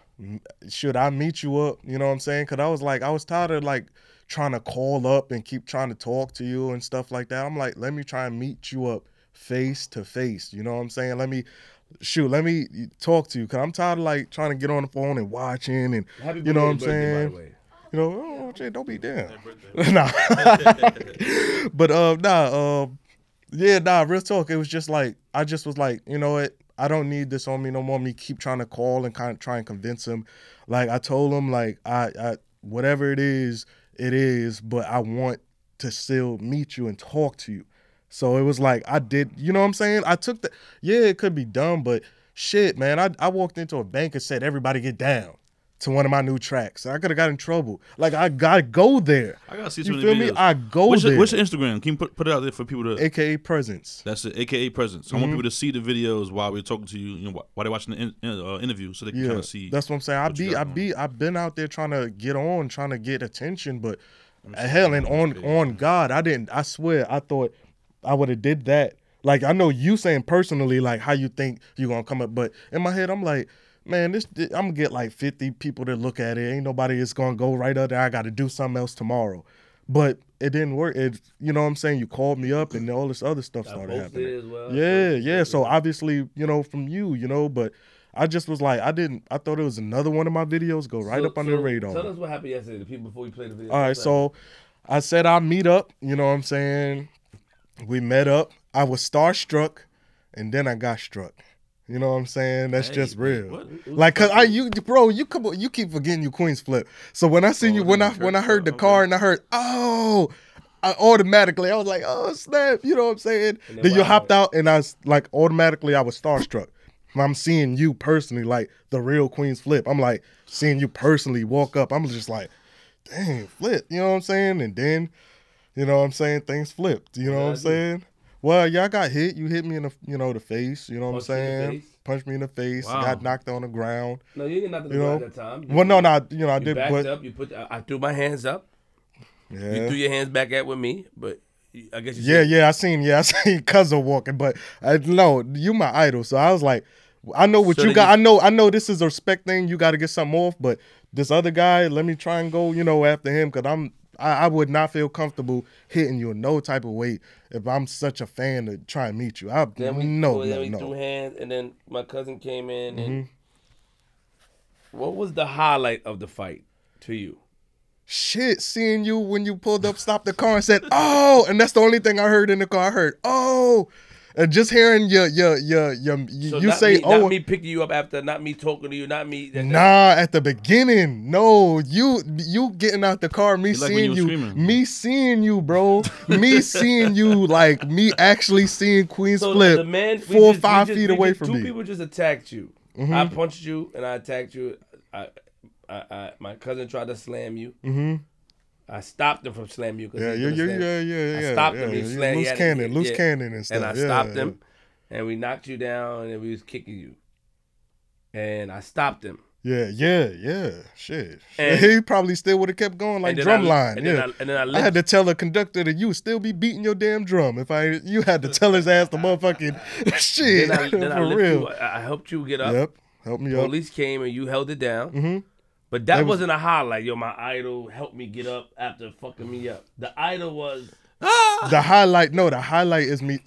should I meet you up? You know what I'm saying? Because I was like, I was tired of like trying to call up and keep trying to talk to you and stuff like that. I'm like, let me try and meet you up face to face. You know what I'm saying? Let me. Shoot, let me talk to you because I'm tired of like trying to get on the phone and watching and Happy you know what I'm birthday, birthday, saying. You know, oh, Jay, don't be damn. nah. but uh, nah, um, yeah, nah. Real talk. It was just like I just was like, you know what? I don't need this on me no more. Me keep trying to call and kind of try and convince him. Like I told him, like I, I whatever it is, it is. But I want to still meet you and talk to you. So it was like I did. You know what I'm saying? I took the. Yeah, it could be dumb, but shit, man. I I walked into a bank and said, everybody get down. To one of my new tracks, I could have got in trouble. Like I gotta go there. I gotta see some You of the feel me? videos. I go what's there. Your, what's your Instagram? Can you put, put it out there for people to? AKA presence. That's it, AKA presence. I Mm-hmm. want people to see the videos while we're talking to you, you know, while they're watching the in, uh, interview, so they can Yeah, kind of see. that's what I'm saying. I what be, I be, I've been out there trying to get on, trying to get attention, but hell, and on on God, I didn't. I swear, I thought I would have did that. Like I know you saying personally, like how you think you gonna come up, but in my head, I'm like, man, this I'm gonna get like 50 people to look at it. Ain't nobody is gonna go right up there. I got to do something else tomorrow. But it didn't work. It, you know what I'm saying? You called me up, and all this other stuff started happening. as well. Yeah, yeah. So obviously, you know, from you, you know, but I just was like, I didn't. I thought it was another one of my videos go right So- up under so the radar. Tell us what happened yesterday. The people before we play the video. All right, so I said I'll meet up. You know what I'm saying? We met up. I was starstruck, and then I got struck. You know what I'm saying? That's Hey, just real. what? Like, cause I you bro, you come you keep forgetting you Queens flip. So when I seen Oh, you, when I when I heard the Okay. car and I heard oh. I automatically, I was like, "Oh snap!" You know what I'm saying? Then Then you hopped out, and I was like, automatically, I was starstruck. I'm seeing you personally, like the real Queens Flip. I'm like seeing you personally walk up. I'm just like, dang, flip. You know what I'm saying? And then, you know what I'm saying? Things flipped. You know what I'm Yeah, saying? Well, yeah, I got hit. You hit me in the, you know, the face. You know what I'm Punched you in the saying? face? Punched me in the face. Wow. Got knocked on the ground. No, you didn't have to You do know? at that time. You- Well, no, no, you know, I You did, backed but up. You put. I, I threw my hands up. Yeah. You threw your hands back at with me, but I guess you. yeah, said- yeah. I seen, yeah, I seen Cuzzo walking, but I no, you my idol. So I was like, I know what So you got. you- I know, I know this is a respect thing. You got to get something off, but this other guy, let me try and go, you know, after him because I'm. I, I would not feel comfortable hitting you in no type of way if I'm such a fan to try and meet you. I Then we no, then no, we no. threw hands, and then my cousin came in. And Mm-hmm. what was the highlight of the fight to you? shit seeing you when you pulled up, stopped the car and said, "Oh," and that's the only thing I heard in the car. I heard, "Oh," and just hearing your your your your you, So you not say, me, "Oh." not me picking you up after, not me talking to you, not me. that- that- Nah, at the beginning, no, you you getting out the car, me like seeing you you, screaming. me seeing you, bro, me seeing you, like me actually seeing Queens So Flip the man four or just- we five just- feet away just- from two me. Mm-hmm. people just attacked you. I punched you and I attacked you. I, I, I, my cousin tried to slam you. Mm-hmm. I stopped him from slamming you. 'cause Yeah, he yeah, yeah, yeah, yeah, I stopped yeah, him. He yeah, slammed. loose had- cannon, loose yeah. cannon and stuff. And I yeah, stopped yeah. him, and we knocked you down, and we was kicking you. And I stopped him. Yeah, yeah, yeah. Shit. And- he probably still would have kept going like I- drumline. Yeah. then I- and then I I, had to tell the conductor that you would still be beating your damn drum if I you had to tell his ass the motherfucking shit Then I, then for lift real. you. I I helped you get up. Yep. Help me up. Police came and you held it down. Mhm. But that was- wasn't a highlight. Yo, my idol helped me get up after fucking me up. The idol was ah! The highlight, no, the highlight is me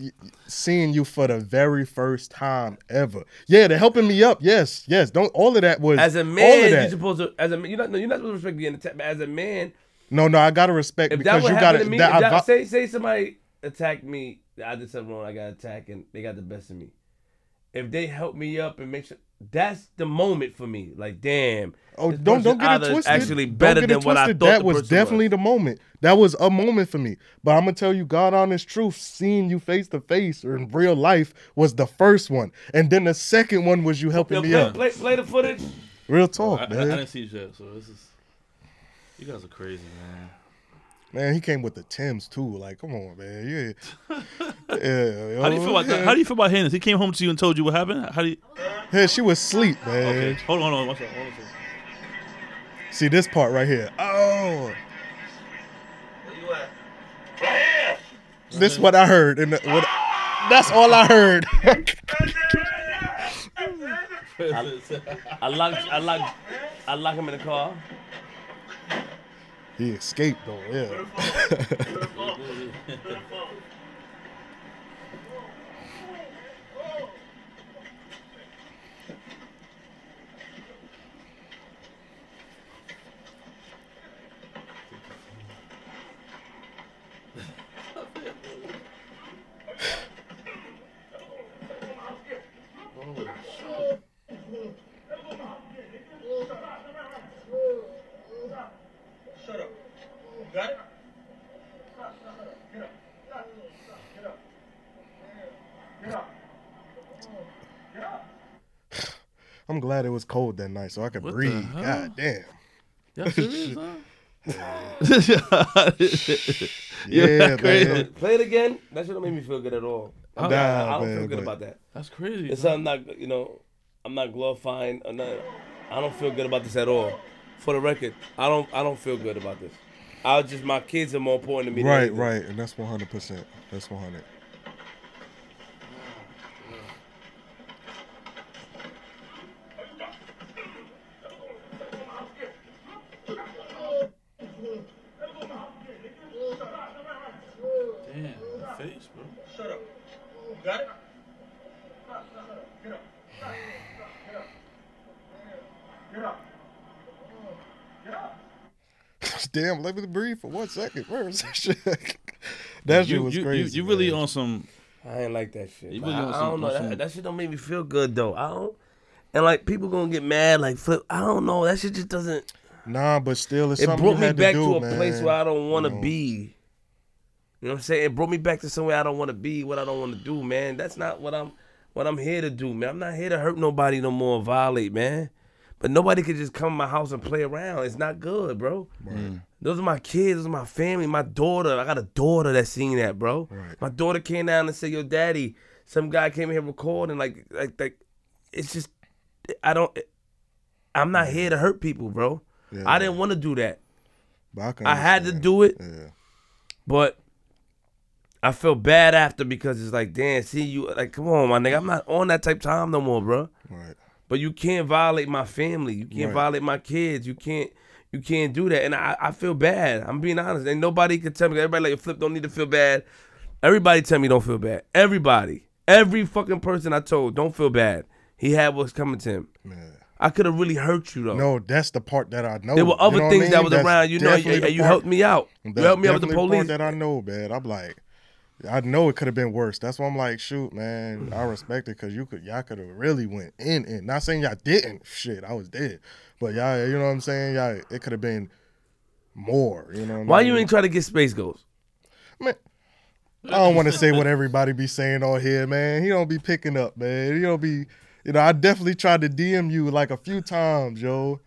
seeing you for the very first time ever. Yeah, they're helping me up. Yes, yes. Don't all of that was as a man. You're supposed to as a man. You're not. No, you're not supposed to respect getting attacked. But as a man, No, no, I gotta respect if because you gotta to me, that, that, say say somebody attacked me, I did something wrong. I got attacked and they got the best of me. If they help me up and make sure, that's the moment for me. Like, damn. Oh, don't don't get it twisted. Actually, better get it than what I thought. That the was person definitely the moment. That was a moment for me. But I'm gonna tell you, God honest truth, seeing you face to face or in real life was the first one, and then the second one was you helping Yo, me play, up. play, play the footage. Real I, talk, I, I didn't see it yet, so this is. You guys are crazy, man. Man, he came with the Tims too. Like, come on, man. Yeah. Yeah, How do you feel about that? How do you feel about Hannah? He came home to you and told you what happened. How do you? Yeah, she was asleep, man. Okay, hold on, hold on, one second, hold on. See this part right here. Oh, Where you at? Right here! this is what I heard, and the- what, that's all I heard. I locked, I locked, I locked him in the car. He escaped though. Yeah. I'm glad it was cold that night so I could What the breathe. hell? God damn. Y'all serious, huh? Yeah, crazy. man. Play it again. That shit don't make me feel good at all. I, Nah, I, I don't man, feel good but- about that. That's crazy. It's something not, you know, I'm not glorifying or nothing. I don't feel good about this at all. For the record, I don't, I don't feel good about this. I was just my kids are more important to me. Right, anything. right, and that's 100. percent That's 100. Damn, Damn, let me breathe for one second. Where is that shit? that shit you, was you, crazy. You, you really man. on some. I ain't like that shit. You really I, on I some- don't know. some- That, that shit don't make me feel good though. I don't. And like people gonna get mad. Like flip. I don't know. That shit just doesn't. Nah, but still, it's It something brought you me back to, to, a man. place where I don't want to You know. be. You know what I'm saying? It brought me back to somewhere I don't want to be. What I don't want to do, man. That's not what I'm. What I'm here to do, man. I'm not here to hurt nobody no more. Violate, man. But nobody could just come to my house and play around. It's not good, bro. Mm. Those are my kids. Those are my family. My daughter. I got a daughter that's seen that, bro. Right. My daughter came down and said, "Yo, daddy, some guy came here recording. Like, like, like, it's just, I don't. I'm not here to hurt people, bro. Yeah. I didn't want to do that. But I, I had to do it, Yeah. but I feel bad after because it's like, damn, see you, like, come on, my nigga. I'm not on that type of time no more, bro. Right. But you can't violate my family. You can't Right. violate my kids. You can't. You can't do that, and I, I feel bad. I'm being honest, and nobody can tell me. Everybody like Flip don't need to feel bad. Everybody tell me don't feel bad. Everybody, every fucking person I told don't feel bad. He had what's coming to him. Yeah. I could have really hurt you though. No, that's the part that I know. there were You other know what I things that mean? was That's around. You know, definitely and the you part- helped me out. You helped me out with the police. that I know, man. I'm like, I know it could have been worse. That's why I'm like, shoot, man. I respect it because you could, y'all could have really went in. And not saying y'all didn't. Shit, I was dead. But y'all, you know what I'm saying? Y'all, it could have been more. You know. What Why I you mean? ain't try to get space ghosts? Man, I don't want to say what everybody be saying on here, man. He don't be picking up, man. He don't be. You know, I definitely tried to DM you like a few times, yo.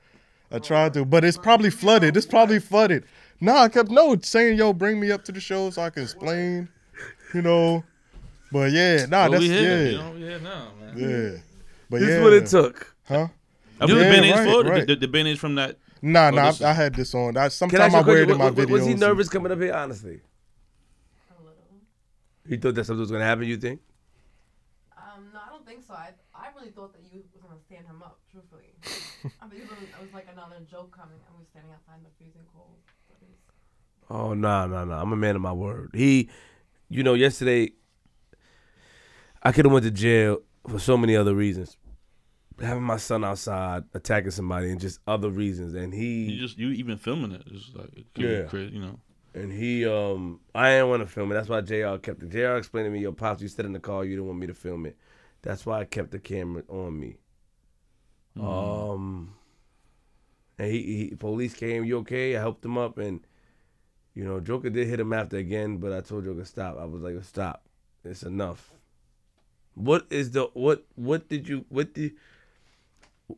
I tried to, but it's probably flooded. It's probably flooded. Nah, I kept no saying, yo, bring me up to the show so I can explain. You know, but yeah, nah, Well, that's we here. yeah, You know, we here now, man. yeah. But This yeah, is what it took. huh? Have you Yeah, the bandage right, for right. the, the bandage from that? Nah, nah, I, I had this on. I, Can I sometimes ask you I a wear it in my Was, was- videos. was he nervous coming up here? Honestly, A little. he thought that something was gonna happen. You think? Um, no, I don't think so. I, I really thought that you was gonna stand him up. Truthfully, I think it was, it was like another joke coming, and we were standing outside in the freezing cold. But it's- Oh no, no, no! I'm a man of my word. He, you know, yesterday I could have went to jail for so many other reasons. Having my son outside attacking somebody and just other reasons, and he You just you even filming it? It's like it Yeah. crazy, you know. And he, um, I didn't want to film it. That's why Jr. kept it. Jr. explained to me, "Yo, pops, you said in the car you didn't want me to film it. That's why I kept the camera on me." Um, and he, he, police came. You okay? I helped him up, and you know, Joker did hit him after again, but I told Joker stop. I was like, stop. It's enough. What is the what? What did you? What did?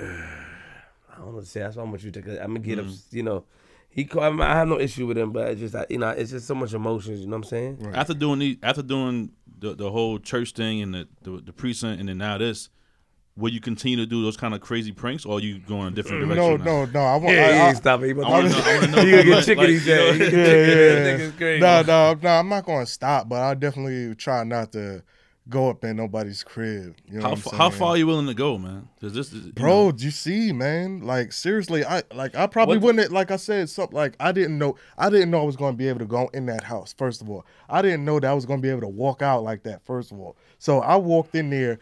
I don't know what to say. That's why I want you to. I'm gonna get up. Mm. You know, He, call, I, mean, I have no issue with him, but it's just, I- you know, it's just so much emotions. You know what I'm saying? After doing the after doing the the whole church thing and the the, the precinct and then now this, will you continue to do those kind of crazy pranks or are you going a different direction? No, now? no, no. I want. Yeah, I, he I, ain't stopping. He I wanna know- I wanna know He gonna get like- chicken. like, He you said. know- He gonna get Yeah, chicken. yeah, yeah. No, no, no. I'm not going to stop, but I definitely try not to go up in nobody's crib. You know How what I'm saying? how far are you willing to go, man? Because this is Bro, know, do you see, man? Like seriously, I like I probably What- wouldn't. Like I said, something like I didn't know. I didn't know I was going to be able to go in that house. First of all, I didn't know that I was going to be able to walk out like that. First of all, so I walked in there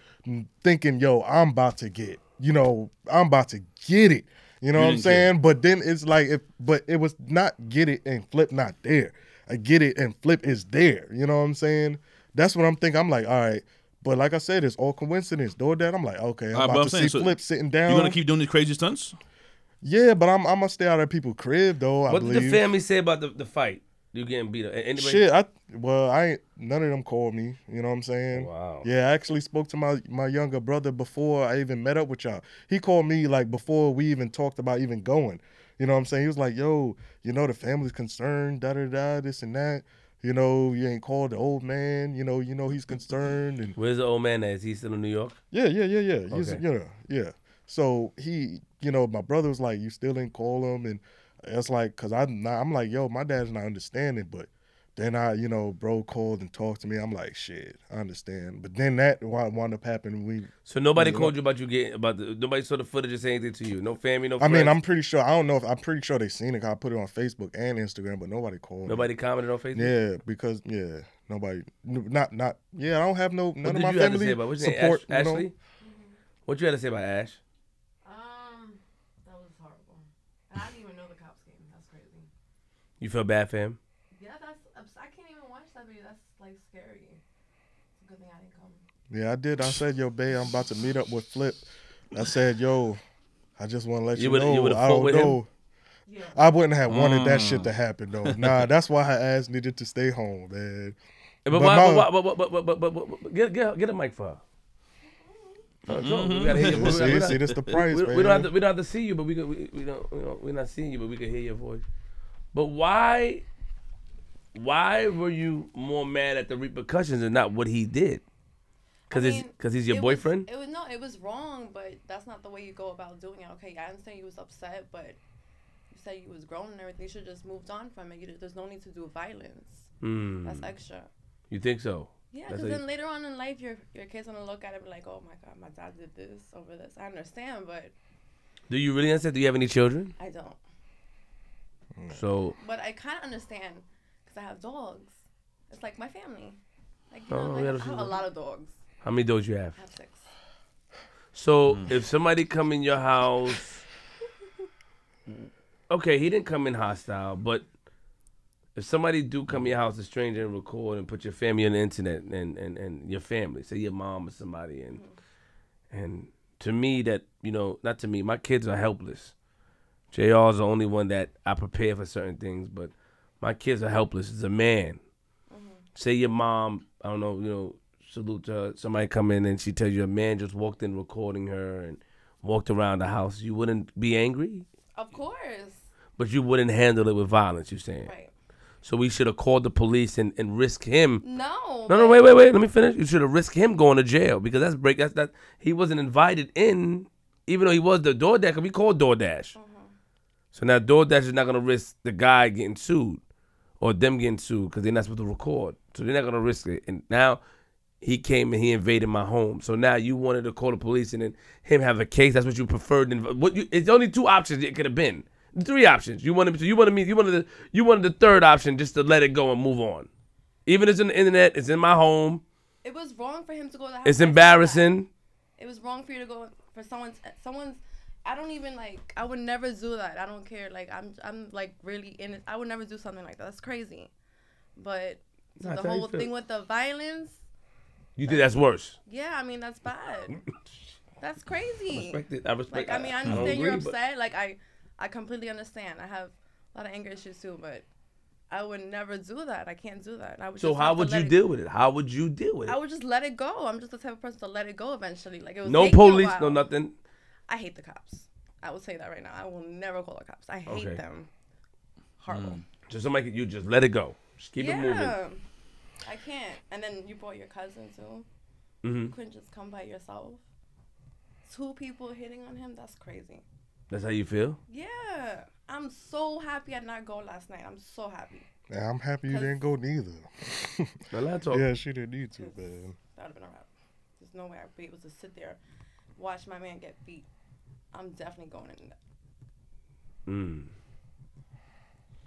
thinking, "Yo, I'm about to get, you know, I'm about to get it." You know You what I'm saying? But then it's like, if but it was not get it and flip not there. I get it and flip is there. You know what I'm saying? That's what I'm thinking. I'm like, all right. But like I said, it's all coincidence. Door that I'm like, okay, I'm Uh, but about I'm to saying, see so Flip sitting down. you gonna keep doing these crazy stunts? Yeah, but I'm I'm gonna stay out of people's crib though. I What did believe. the family say about the, the fight? You getting beat up? Anybody? Shit, I well, I ain't none of them called me. You know what I'm saying? Wow. Yeah, I actually spoke to my my younger brother before I even met up with y'all. He called me like before we even talked about even going. You know what I'm saying? He was like, "Yo, you know the family's concerned, da da da, this and that. You know, you ain't called the old man. You know, you know he's concerned and Where's the old man at? Is he still in New York? Yeah, yeah, yeah, yeah. He's, Okay. yeah, yeah. So he, you know, my brother was like, "You still didn't call him," and it's like, cause I'm not, I'm like, "Yo, my dad's not understanding," but then I, you know, bro called and talked to me. I'm like, "Shit, I understand." But then that wound wound up happening. We, So nobody Yeah. called you about you getting about the nobody saw the footage or say anything to you. No family, no. I Friends? mean, I'm pretty sure. I don't know if I'm pretty sure they seen it. I put it on Facebook and Instagram, but nobody called. me. nobody commented on Facebook. Yeah, because yeah, nobody, not not. Yeah, I don't have no none What of did my you have to family say about what's your name? support. Ash, you know? Ashley? What you had to say about Ash? Um, that was horrible. And I didn't even know the cops came. That's crazy. You feel bad for him? Yeah, that's. ups- I can't even watch that video. That's like scary. It's a good thing I didn't come. Yeah, I did. I said, yo, babe, I'm about to meet up with Flip. I said, yo, I just want to let You you, would've- you know. I don't with know. Yeah. I wouldn't have wanted that Mm. shit to happen though. Nah, that's why her ass needed to stay home, man. But, But why, my- but, why- but, but, but, but, but, but, but get, get, get a mic for her. Uh, talk. We gotta hear your. See, We- we see, not- this the price, we, man. we don't have to, we don't have to see you, but we can, we, we don't we don't we're not seeing you, but we can hear your voice. But why why were you more mad at the repercussions and not what he did? Because I mean, because he's your it was- boyfriend. it was no, it was wrong, but that's not the way you go about doing it. Okay, I understand you was upset, but you said you was grown and everything. You should just moved on from it. You, there's no need to do violence. Hmm. That's extra. You think so? Yeah, because then later on in life, your your kids gonna look at it and be like, "Oh my God, my dad did this over this." I understand, but Do you really understand? Do you have any children? I don't. So But I kind of understand because I have dogs. It's like my family. Like you Oh, know, yeah, like, that's I have a lot of dogs. how many dogs you have? I have six. So Hmm. if somebody come in your house, okay, he didn't come in hostile, but if somebody do come in your house, a stranger, and record and put your family on the internet and and, and your family, say your mom or somebody, and and to me that you know, not to me, my kids are helpless. Jr. is the only one that I prepare for certain things, but my kids are helpless. As a man, mm-hmm. say your mom, I don't know, you know, salute to her. Somebody come in and she tells you a man just walked in recording her and walked around the house. You wouldn't be angry, Of course. but you wouldn't handle it with violence. You're saying. Right. So we should have called the police and, and risk him. No. No, no, wait, wait, wait. Let me finish. You should have risked him going to jail because that's break. That's that. He wasn't invited in, even though he was the DoorDash. We called DoorDash. Mm-hmm. So now DoorDash is not gonna risk the guy getting sued or them getting sued because they're not supposed to record. So they're not gonna risk it. And now he came and he invaded my home. So now you wanted to call the police and then him have a case. That's what you preferred. And what you? It's only two options it could have been. Three options. You wanted. to, you wanted me. You wanted the. You wanted the third option just to let it go and move on. Even it's on the internet. It's in my home. It was wrong for him to go to the house. It's I said that. embarrassing. It was wrong for you to go for someone's someone's. I don't even like. I would never do that. I don't care. Like I'm. I'm like really in it. I would never do something like that. That's crazy. But Nah, the that's how whole feel. thing with the violence. You think that's worse? Yeah, I mean that's bad. That's crazy. I Respect it. I respect. Like I mean, I don't understand you're agree, but- upset. Like I, I completely understand. I have a lot of anger issues too, but I would never do that. I can't do that. I would So just how would you let it- deal with it? How would you deal with it? I would just let it go. I'm just the type of person to let it go eventually. Like it was no taking a police, no nothing. I hate the cops. I will say that right now. I will never call the cops. I hate Okay. them. horrible. So somebody could- you just let it go. Just keep yeah, it moving. I can't. And then you brought your cousin too. hmm You couldn't just come by yourself. Two people hitting on him. That's crazy. That's how you feel. Yeah, I'm so happy I did not go last night. I'm so happy. Yeah, I'm happy you didn't go neither. Now let's talk. yeah, she didn't need to, man. That would have been a wrap. There's no way I'd be able to sit there, watch my man get beat. I'm definitely going in that. Mm.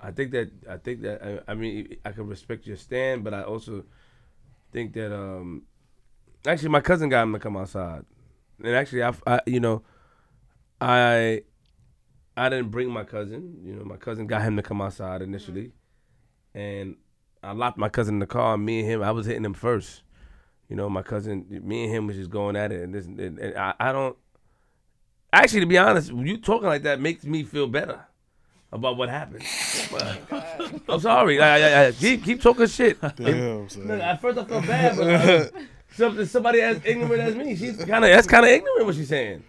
I think that I think that I, I mean I can respect your stand, but I also think that um actually my cousin got him to come outside, and actually I, I you know I I didn't bring my cousin. You know my cousin got him to come outside initially, and I locked my cousin in the car. Me and him I was hitting him first. You know my cousin, me and him was just going at it, and this and, and I, I don't. Actually, to be honest, you talking like that makes me feel better about what happened. I'm sorry. I, I, I, keep, keep talking shit. Damn, son. Look, at first I felt bad, but uh, like, something, somebody as ignorant as me, she's kind of that's kind of ignorant what she's saying.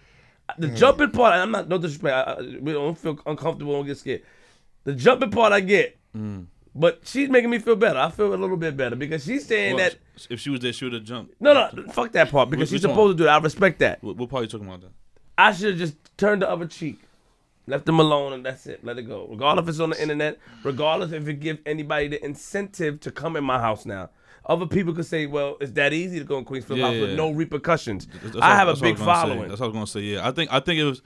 The jumping part, I'm not no disrespect. I, I, we don't feel uncomfortable, don't get scared. The jumping part I get, mm. But she's making me feel better. I feel a little bit better because she's saying Well, that if she was there, she would have jumped. no, no, fuck that part because Which she's one? supposed to do it. I respect that. What, what part you talking about? That? I should have just turned the other cheek, left them alone, and that's it. Let it go. Regardless if it's on the internet, regardless if it give anybody the incentive to come in my house now. Other people could say, "Well, it's that easy to go in Queens Flip Yeah, house with yeah. no repercussions." That's- that's I what- have a that's big was gonna say. following. That's what I was gonna say. Yeah, I think I think it was.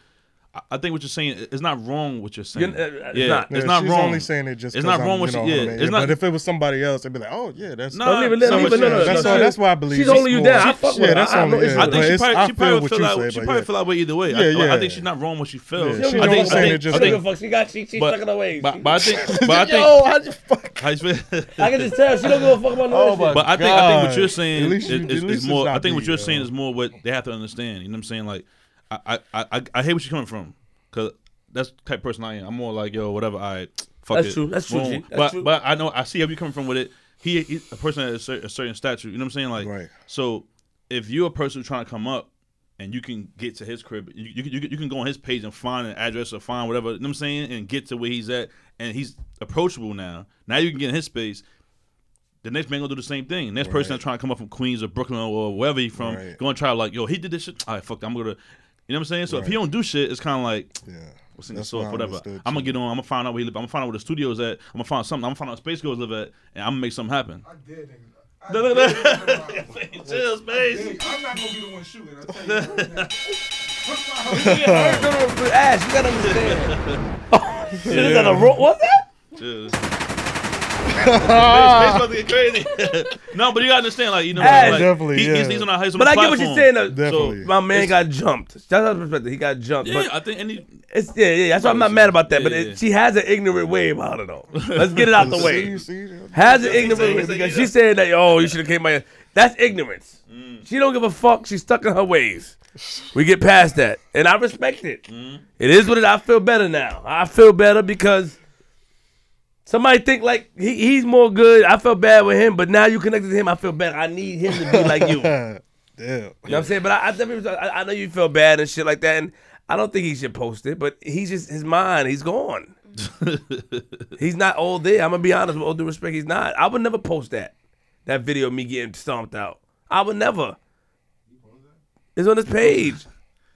I- I think what you're saying is not wrong. What you're saying. You're- uh, it's yeah, not. it's Yeah, not she's wrong. only saying it just It's 'cause not I'm, wrong you what she- know, yeah, I mean, it's not- But if it was somebody else, they'd be like, "Oh yeah, that's Nah, Don't leave it, let so leave it, no, no, that's no, why no. that's why I believe She's it's holding you more- down. I fuck with yeah, her. that's I have on no the issue yeah, I with think she probably, she feel probably what would feel you that say, she probably yeah. feel that way either way. Yeah, I, yeah. I think she's not wrong what she feels. She I don't think, saying it just I She don't think, give fuck. She got she she's but- stuck in her ways. but, but I think, but I think, Yo, how you fuck? how you feel- I can just tell she don't give a fuck about no Oh, shit. But I think I think what you're saying is, you- is, at least is it's more. I think what you're saying is more what they have to understand. You know what I'm saying? Like, I I I, I- I hate where you're coming from because that's the type of person I am. I'm more like yo, whatever. I fuck That's it. true. That's true, Boom. G. That's but true. but I know I see how you coming from with it. He, he's a person at a certain, a certain stature. You know what I'm saying? Like, Right. so if you're a person who's trying to come up. And you can get to his crib. You, you, you, can- you can go on his page and find an address or find whatever. You know what I'm saying? And get to where he's at. And he's approachable now. Now you can get in his space the next man gonna do the same thing. Next person Right. that's trying to come up from Queens or Brooklyn or wherever he from, Right. going to try like, yo, he did this shit. All right, fuck, that, I'm gonna, you know what I'm saying? So if he don't do shit, it's kind of like, Yeah. what's in the That's source, I whatever. understood, I'm gonna get on. I'm gonna find out where he live. I'm gonna find out where the studio's at. I'm gonna find something. I'm gonna find out where Space Girls live at, and I'm gonna make something happen. I did. nigga. I No, no, did, no. nigga. Chill, Space. I'm not gonna be the one shooting. I tell you right now. Ash, you gotta understand. Oh, shit, is that a ro- What's that? Chill. Space, Space about to get crazy. no, but you gotta understand, like you know, Ash. like, Definitely, he, he's, yeah. he's on a he's on But a I get what you're platform. saying. Though. Definitely. So my man got jumped. That's how perspective. He got jumped. Yeah, but I think any it's yeah, yeah. That's why I'm not mad about that. Yeah, but yeah. it, she has an ignorant way about it though. Let's get it out the way. see, Has an He ignorant way because she said that oh you should have came by. That's ignorance. Mm. She don't give a fuck. She's stuck in her ways. We get past that, and I respect it. Mm. It is what it. I feel better now. I feel better because somebody think like he, he's more good. I felt bad with him, but now you connected to him. I feel bad. I need him to be like you. Damn. You know what I'm saying? But I, I, definitely- I, I know you feel bad and shit like that, and I don't think he should post it. But he's just his mind. He's gone. he's not all there. I'm gonna be honest with all due respect. He's not. I would never post that. That video of me getting stomped out. I would never. It's on his page.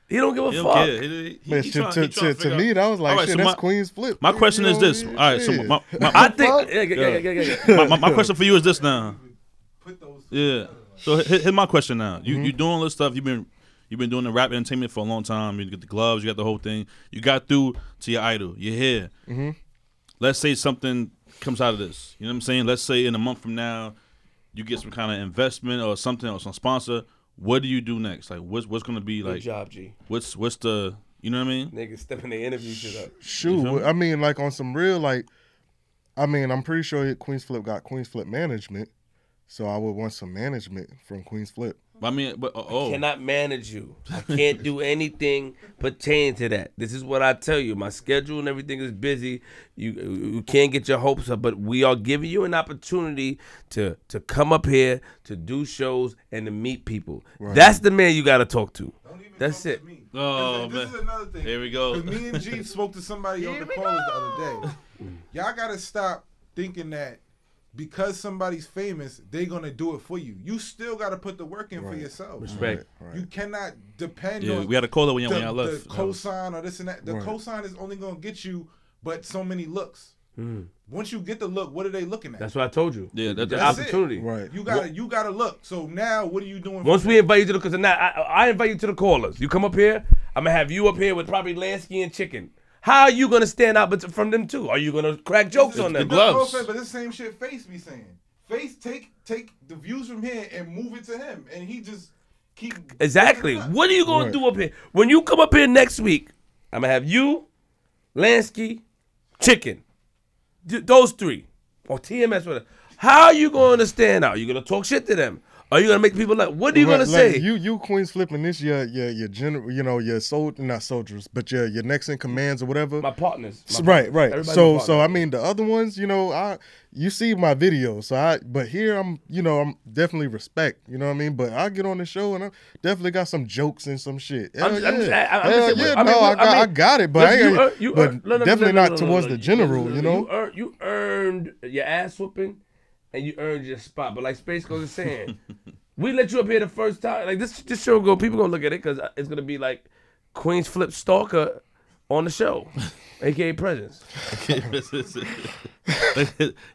He don't give a He fuck. don't. He, he, Man, he to, trying- to, he trying to, to figure me, out- that was like, All right, shit, so that's my- Queen's flip. My You question know, is this. yeah, All right, so yeah. my, my, I my, think. Yeah, yeah, yeah, yeah, yeah, yeah. my, my, my question for you is this now. Yeah. So hit, here's my question now. You you doing all this stuff. You've been you've been doing the rap entertainment for a long time. You get the gloves. You got the whole thing. You got through to your idol. You're here. Mm-hmm. Let's say something comes out of this. You know what I'm saying? Let's say in a month from now, you get some kind of investment or something or some sponsor. What do you do next? Like what's what's gonna be Good like? job, G. What's what's the you know what I mean? Niggas stepping the interview shit up. Shoot, I mean, like on some real, like, I mean, I'm pretty sure Queens Flip got Queens Flip management, so I would want some management from Queens Flip. I mean, but uh, oh, cannot manage you. I can't do anything pertaining to that. This is what I tell you. My schedule and everything is busy. You you can't get your hopes up, but we are giving you an opportunity to to come up here to do shows and to meet people. That's the man you got to talk to. Don't even That's talk to it. me. Oh, this, man. is another thing. Here we go. Me and G spoke to somebody on the callers the other day. Y'all gotta stop thinking that because somebody's famous, they're gonna do it for you. You still gotta put the work in for yourself. Respect. Right. You cannot depend Yeah, on we got to call it when y'all, the, when y'all left. the cosign or this and that. The Right. cosign is only gonna get you, but so many looks. Once you get the look, what are they looking at? Mm. That's what I told you. Yeah, that- the That's it. opportunity. Right. you gotta you gotta look. So now, what are you doing? Once we them? invite you to the, because now I, I invite you to the callers. You come up here. I'm gonna have you up here with probably Lansky and Chicken. How are you gonna stand out from them too? Are you gonna crack jokes on them? the gloves. No, but this same shit Face be saying. Face take take the views from here and move it to him, and he just keep Exactly. building it up. What are you gonna Right. do up here? When you come up here next week, I'm gonna have you, Lansky, Chicken. Th- those three. Or TMS whatever. How are you gonna stand out? You gonna talk shit to them? Are you gonna make people like what are you Right, gonna like, say? You you Queens flipping this your your your general you know your soldier not soldiers but your your next in commands or whatever. my partners. my right, right. Everybody's So so I mean the other ones, you know, I you see my videos, so I but here I'm you know I'm definitely respect, you know what I mean. But I get on the show and I definitely got some jokes and some shit. Hell I'm just- I'm just- yeah, I- I'm Hell just- yeah. I mean, no, I I got I mean, got it, but I ain't, you earn- you but earn- no, no, no, definitely no, no, not no, no, towards the general, you know. You earned your ass whooping, and you earned your spot. But like Space Ghost is saying, we let you up here the first time. Like this, this show go. People gonna look at it because it's gonna be like Queens Flip Stalker on the show, aka Presence. his,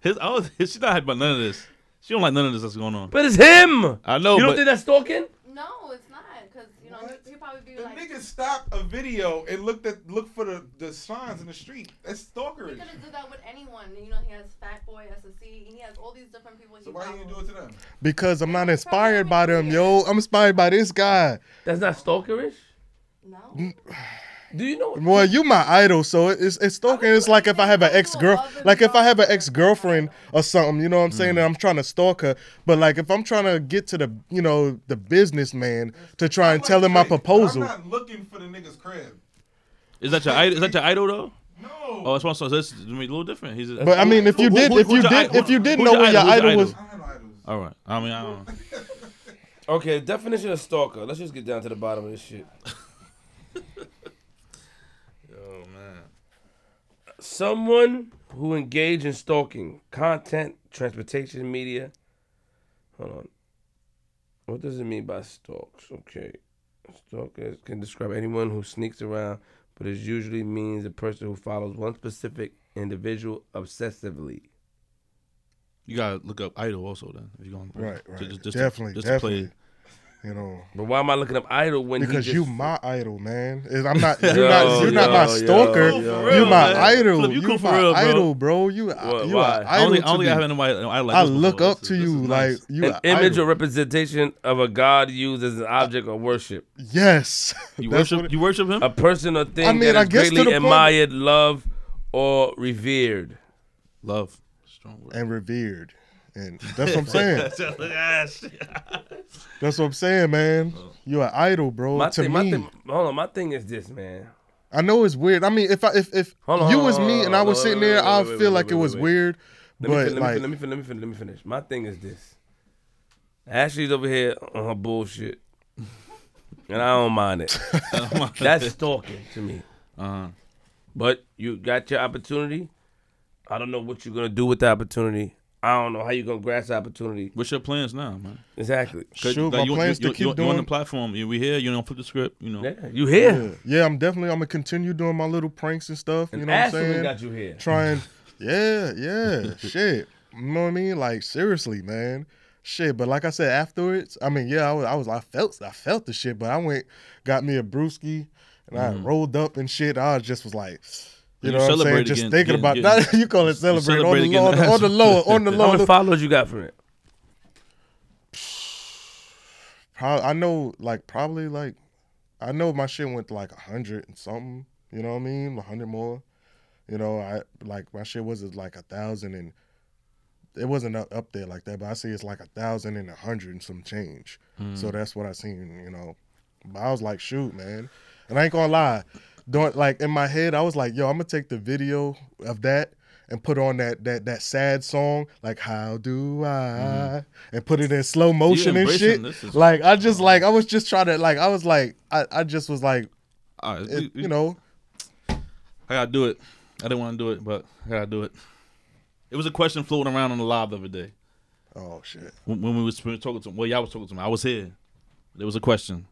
his, I was, she's not happy about none of this. She don't like none of this that's going on. But it's him. I know, You don't but- think that's stalking? No, it's not, cause you know he, he probably be The like. nigga stopped a video and looked at looked for the, the signs in the street. That's He stalkerish. could have did that with anyone. You know, he has Fat Boy, SSE, and he has all these different people. So he why you didn't do follows. it to them? Because I'm not inspired by them, yo. I'm inspired by this guy. That's not stalkerish. No. Do you know? Well, you my idol, so it's it's stalking. It's like if I have an ex girl, like if I have an ex girlfriend or something, you know what I'm saying? And mm-hmm. I'm trying to stalk her, but like if I'm trying to get to the, you know, the businessman to try and tell him my proposal. I'm not looking for the nigga's crib. Is that your idol? Is that your idol though? No. Oh, that's one. So that's a little different. He's. A, But I mean, if you Who- did, who- if you did, if you did Who's know your where your idol? Your idol was, I don't have idols. all right. I mean, I don't. Okay, definition of stalker. Let's just get down to the bottom of this shit. Oh man. Someone who engage in stalking, content, transportation, media. Hold on. What does it mean by stalks? Okay. Stalkers can describe anyone who sneaks around, but it usually means a person who follows one specific individual obsessively. You gotta look up idol also then if you're going. right, right, Just, just definitely, To, just definitely, To play. You know, But why am I looking up idol when because he you my idol, man. I'm not, you're Yo, not, you're not my yo, yo, stalker. yo, you yo. my man. idol. Flip, you you cool my real, bro. idol, bro. You, What, you why? are I don't idol I don't to think I have nobody. I like. I look before. up to is- you is like nice. you. an image idol. or representation of a god used as an object of worship. Yes. You worship. it- You worship him. A person or thing I mean, that I is guess greatly admired, loved, or revered. Love. Strong word. and revered. And that's what I'm saying. That's what I'm saying, man. You're an idol, bro. My to thing, me, my thing, hold on. My thing is this, man. I know it's weird. I mean, if I if if on, you was on, me hold and I was wait, sitting wait, there, wait, I'd wait, feel wait, like wait, it was wait. weird. Let me, But fin- let, like, me let me fin- let me fin- let me finish. My thing is this. Ashley's over here on her bullshit, and I don't mind it. That's stalking to me. Uh-huh. But you got your opportunity. I don't know what you're gonna do with the opportunity. I don't know how you're gonna grasp the opportunity. What's your plans now, man? Exactly. 'Cause, Shoot, like, my you, plans you, to keep you, you on the platform. You, we here. You don't flip the script. You know. Yeah, you here. yeah, yeah, I'm definitely I'm gonna continue doing my little pranks and stuff. And you know what I'm Ashley saying? got you here. Trying, yeah, yeah, shit. You know what I mean? Like seriously, man. Shit, but like I said afterwards, I mean, yeah, I was, I was, I felt, I felt the shit, but I went, got me a brewski, and I mm-hmm. rolled up and shit. I just was like, you You know, what I'm saying, just thinking getting- about getting- that. you call it celebrate on the low, on the, on the low, on the How low. many followers you got from it? Pro- I know, like probably like, I know my shit went to like a hundred and something. You know what I mean? A hundred more. You know, I like my shit was like a thousand and it wasn't up, up there like that, but I see it's like a thousand and a hundred and some change. So hmm. that's what I seen. You know, but I was like, shoot, man, and I ain't gonna lie. Don't like in my head, I was like, yo, I'm gonna take the video of that and put on that that that sad song, like how do I, mm-hmm. and put it in slow motion and shit. Like I just like I was just trying to like I was like I, I just was like right, it- we- we- you know I gotta do it. I didn't want to do it, but I gotta do it. It was a question floating around on the live the other day Oh shit. when, when we was were talking to him. Well, y'all was talking to him. I was here. There was a question.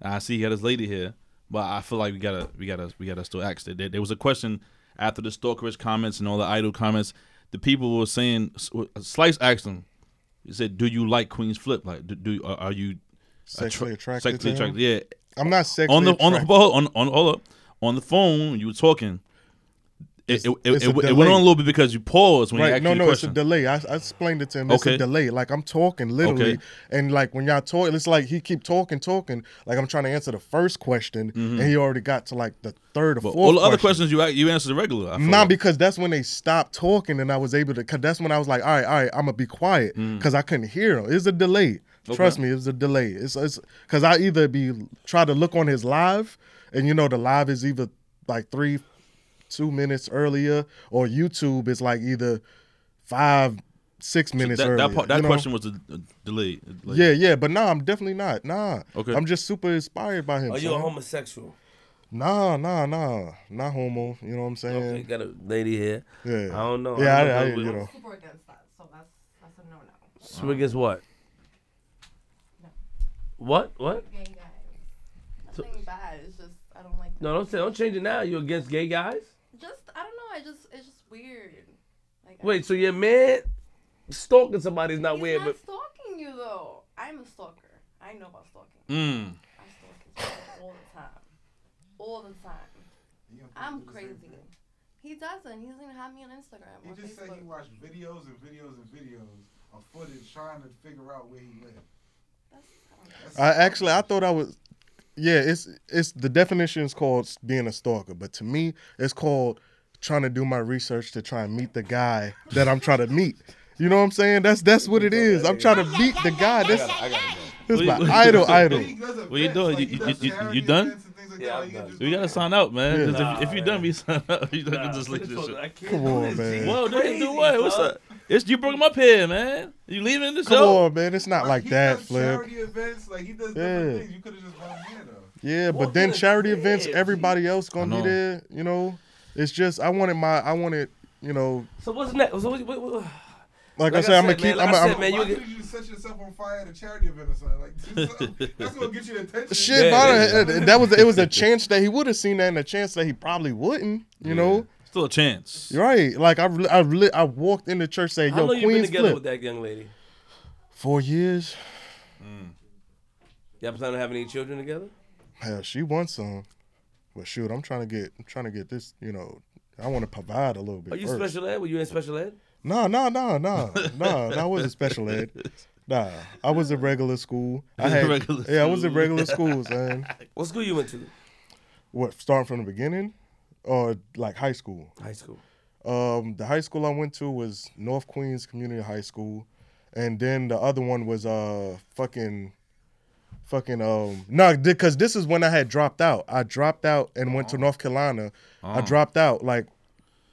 And I see he had his lady here, but I feel like we gotta we gotta we gotta still ask it. There, there was a question after the stalkerish comments and all the idol comments. The people were saying, uh, Slice asked him. He said, "Do you like Queen's Flip? Like, do, do are are you Sexually attracted sexually attracted? Yeah, I'm not sexually on the on the hold on on hold up on the phone you were talking. It, it, it, it, went on a little bit because you paused when he Right, asked no, you no, it's a delay. I, I explained it to him. It's Okay. a delay. Like I'm talking literally, Okay. and like when y'all talk, it's like he keep talking, talking. Like I'm trying to answer the first question, and he already got to like the third or Mm-hmm. But fourth. all the other question. questions you you answered regular. Nah, like. because that's when they stopped talking, and I was able to. Cause that's when I was like, all right, all right, I'm gonna be quiet, because I couldn't hear him. It's a delay. Trust Mm. Me, it's a delay. It's it's because I either be try to look on his live, and you know the live is either like three, two minutes earlier, or YouTube is like either five, six So minutes that, earlier. that, part, that you know? question was a, a delay. Like, Yeah, yeah, but nah, I'm definitely not. Nah, Okay. I'm just super inspired by him. Are you a homosexual? Nah, nah, nah, not homo. You know what I'm saying? Okay, got a lady here. Yeah. I don't know. Yeah, I I, don't I, know. you know. Super against that, so that's that's a no no. Swig is what? What? What? Gay guys. Nothing bad. It's just I don't like. No, don't say. Don't change it now. You against gay guys? Just I don't know. I just it's just weird. Like I- Wait, so your man stalking somebody is not He's weird, not but stalking you though. I'm a stalker. I know about stalking. Mm. I stalk his all the time. All the time. I'm crazy. He doesn't. He doesn't even have me on Instagram He or just said he Facebook. watched videos and videos and videos of footage trying to figure out where he lived. That's, I don't know. That's I actually I thought I was yeah, it's it's the definition is called being a stalker, but to me it's called trying to do my research to try and meet the guy that I'm trying to meet. You know what I'm saying? That's that's what it is. I'm trying to meet the guy. That's this my What you- idol idol. He does What you doing? like, You- you- you- you done? events and things like Yeah. I'm Like, you done. We gotta sign out, man. Nah, if, if you done, we sign out. You done just leave this shit. Come on, man. Whoa, do do what? What's up? It's you brought him up here, man. You leaving the Come show? on, man. It's not like he that, does Flip. Charity events, like he does Yeah. different things. You could have just run here though. Yeah, Walk but then in the charity events, crib, everybody else gonna be there. You know, it's just I wanted my I wanted you know so what's next? So what, what, what, like, Like I I said, I'm gonna keep. like I'm, I I'm, man, Why you couldn't you set yourself on fire at a charity event or something? Like that's gonna get you attention. Shit, Yeah, but yeah, that was it was a chance that he would have seen that, and a chance that he probably wouldn't. You know, Still a chance. Right. Like I, I, re- I walked in the church saying, How "Yo, long you been Queens together flip." with that young lady? Four years. Mm. Y'all plan on having any children together? Hell, she wants some, but shoot, I'm trying to get, I'm trying to get this. You know, I want to provide a little bit. Are you first. special ed? Were you in special ed? No, no, no, no, no. I wasn't special ed. Nah, I was in regular school. I had, Regular yeah, I was in regular school, man. What school you went to? What, starting from the beginning, or like high school? High school. Um, the high school I went to was North Queens Community High School, and then the other one was uh fucking, fucking um no, because this is when I had dropped out. I dropped out and went to North Carolina. I dropped out like,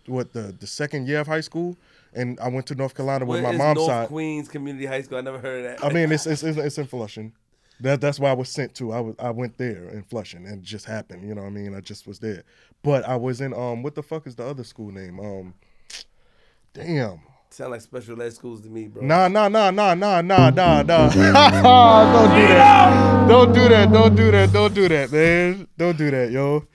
what the the second year of high school, and I went to North Carolina with my is mom's North side. Queens Community High School? I never heard of that. I mean, it's, it's it's it's in Flushing. That that's why I was sent to. I was I went there in Flushing, and it just happened. You know what I mean? I just was there. But I was in um what the fuck is the other school name? Um, damn. Sound like special ed schools to me, bro. Nah, nah, nah, nah, nah, nah, nah, nah. don't do that. Don't do that. Don't do that. Don't do that, man. Don't do that, yo.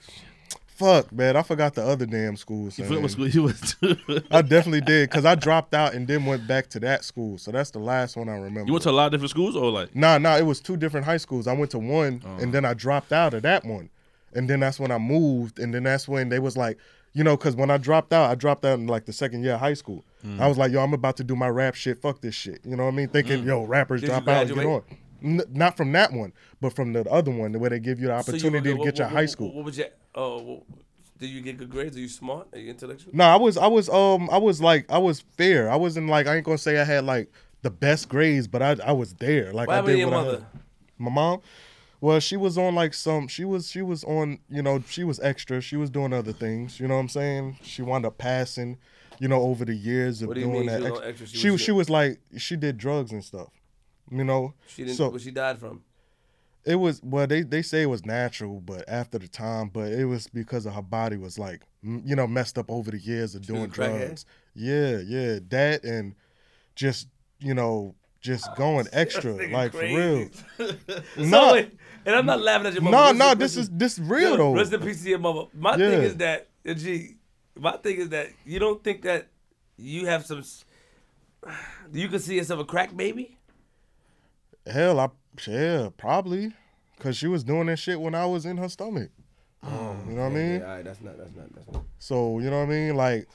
Fuck, man. I forgot the other damn schools. You forgot man. what school you went to? I definitely did because I dropped out and then went back to that school. So that's the last one I remember. You went to a lot of different schools, or like? Nah, nah, it was two different high schools. I went to one Oh. and then I dropped out of that one. And then that's when I moved. And then that's when they was like, you know, because when I dropped out, I dropped out in like the second year of high school. Mm. I was like, yo, I'm about to do my rap shit. Fuck this shit. You know what I mean? Thinking, yo, rappers Did drop out and get on. N- not from that one, but from the other one where they give you the So you opportunity to get what- your what- high school. What was your? Oh, what- did you get good grades? Are you smart? Are you intellectual? No, I was I was um I was like I was fair. I wasn't like I ain't gonna say I had like the best grades, but I I was there. Like What I did your what I mother? had. My mom? Well, she was on like some she was she was on, you know, she was extra. She was doing other things, you know what I'm saying? She wound up passing, you know, over the years of What do you doing mean she that. was ex- extra? She She was she was like she did drugs and stuff. You know? She didn't. So what she died from? It was well, they they say it was natural, but after the time, but it was because of her body was like, you know, messed up over the years of She doing drugs. Yeah, yeah, that and just you know, just going extra, like for crazy. real. So Nah. wait, and I'm not laughing at your mother. No, no, this is this real though. Rest in peace to your mother. My Yeah. thing is that, G, my thing is that you don't think that you have some. You can see yourself a crack baby? Hell, I yeah, probably, cause she was doing that shit when I was in her stomach. Um, you know what I mean? all right, that's not. That's not. That's not. So you know what I mean? Like,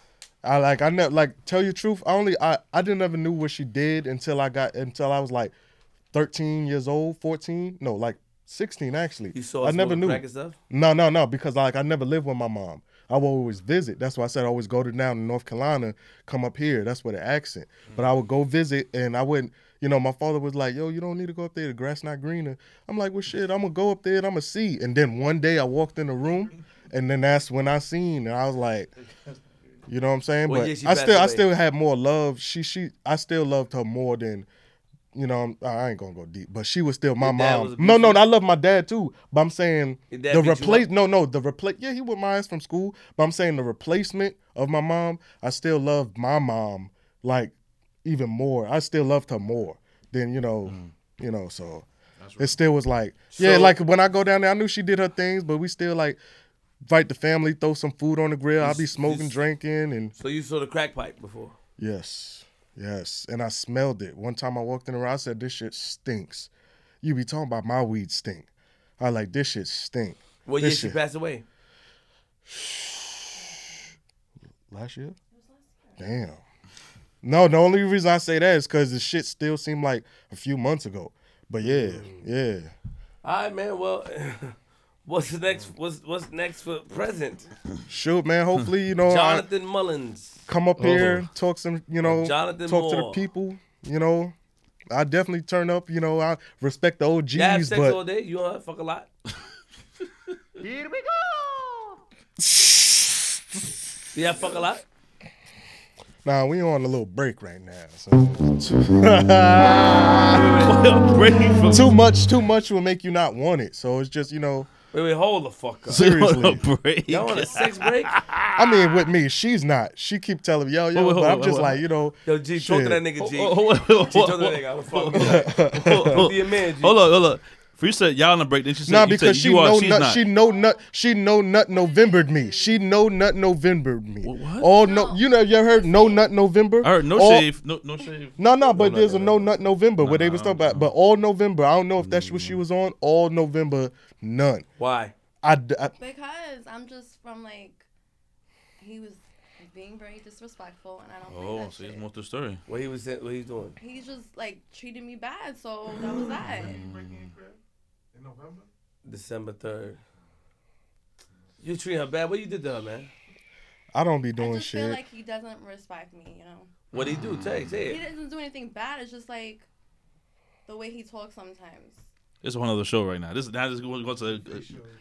I like I never like tell you the truth. I only I I didn't ever knew what she did until I got until I was like thirteen years old, fourteen. No, like sixteen actually. You saw. I never knew. crack and stuff. No, no, no, because like I never lived with my mom. I would always visit. That's why I said I always go to down to North Carolina, come up here. That's where the accent. Mm. But I would go visit and I wouldn't, you know, my father was like, yo, you don't need to go up there. The grass not greener. I'm like, well, shit, I'm going to go up there and I'm going to see. And then one day I walked in the room and then that's when I seen and I was like, you know what I'm saying? What but I still, I still had more love. She, she, I still loved her more than, you know, I ain't gonna go deep, but she was still my mom. No, no. I love my dad too. But I'm saying the replace. No, no, the replace. Yeah, he whipped my ass from school. But I'm saying the replacement of my mom. I still love my mom like even more. I still loved her more than you know, you know. So it still was like, yeah, like when I go down there, I knew she did her things, but we still like invite the family, throw some food on the grill. I'll be smoking, drinking, and So you saw the crack pipe before. Yes, yes. And I smelled it. One time I walked in the room, I said, This shit stinks. You be talking about my weed stink. I like this shit stink. What year This she shit- passed away? Last year? Damn. No, the only reason I say that is because the shit still seemed like a few months ago. But yeah, mm. yeah. All right, man. Well, what's the next? Mm. What's what's next for present? Shoot, man. Hopefully, you know, I Jonathan Mullins. come up here, talk some, you know, Jonathan talk to the people, you know. I definitely turn up, you know, I respect the OGs, You have sex but all day. You don't fuck a lot. Here we go. Yeah, fuck a lot. Nah, we on a little break right now. So. Break from- too much, too much will make you not want it. So it's just you know, Wait, wait, hold the fuck up. seriously. break. Y'all on a sex break? I mean, with me, she's not. She keep telling me, yo, yo, Wait, wait, but hold I'm on, just hold like, you know, Yo, G, talk to Shit. that nigga, G. Hold on, G, talk to that nigga. I'm fuck. Talk to your man, G. Hold on, hold on. For you said y'all on the break, then she said nah, you said because she you are, know she's nut, not. she know nut, she know nut Novembered me. She know nut Novembered me. what? All no, you know, you heard no nut November? I heard no All- shave, no no shave. No, no, but there's a no nut November where they was talking about, but all November. I don't know if that's what Mm. she was on. All November, none. Why? I, d- I- Because I'm just from like, he was being very disrespectful, and I don't. Oh, like so he's shit. more to the story. What he was saying, what he's doing? He's just like treated me bad, so that was that. Mm. In November? December third. You treat her bad. What you did to her, man? I don't be doing I doing just shit. feel like he doesn't respect me, you know. What he do? Say, say He doesn't do anything bad. It's just like the way he talks sometimes. This is one other show right now. This is now this is going to. Uh,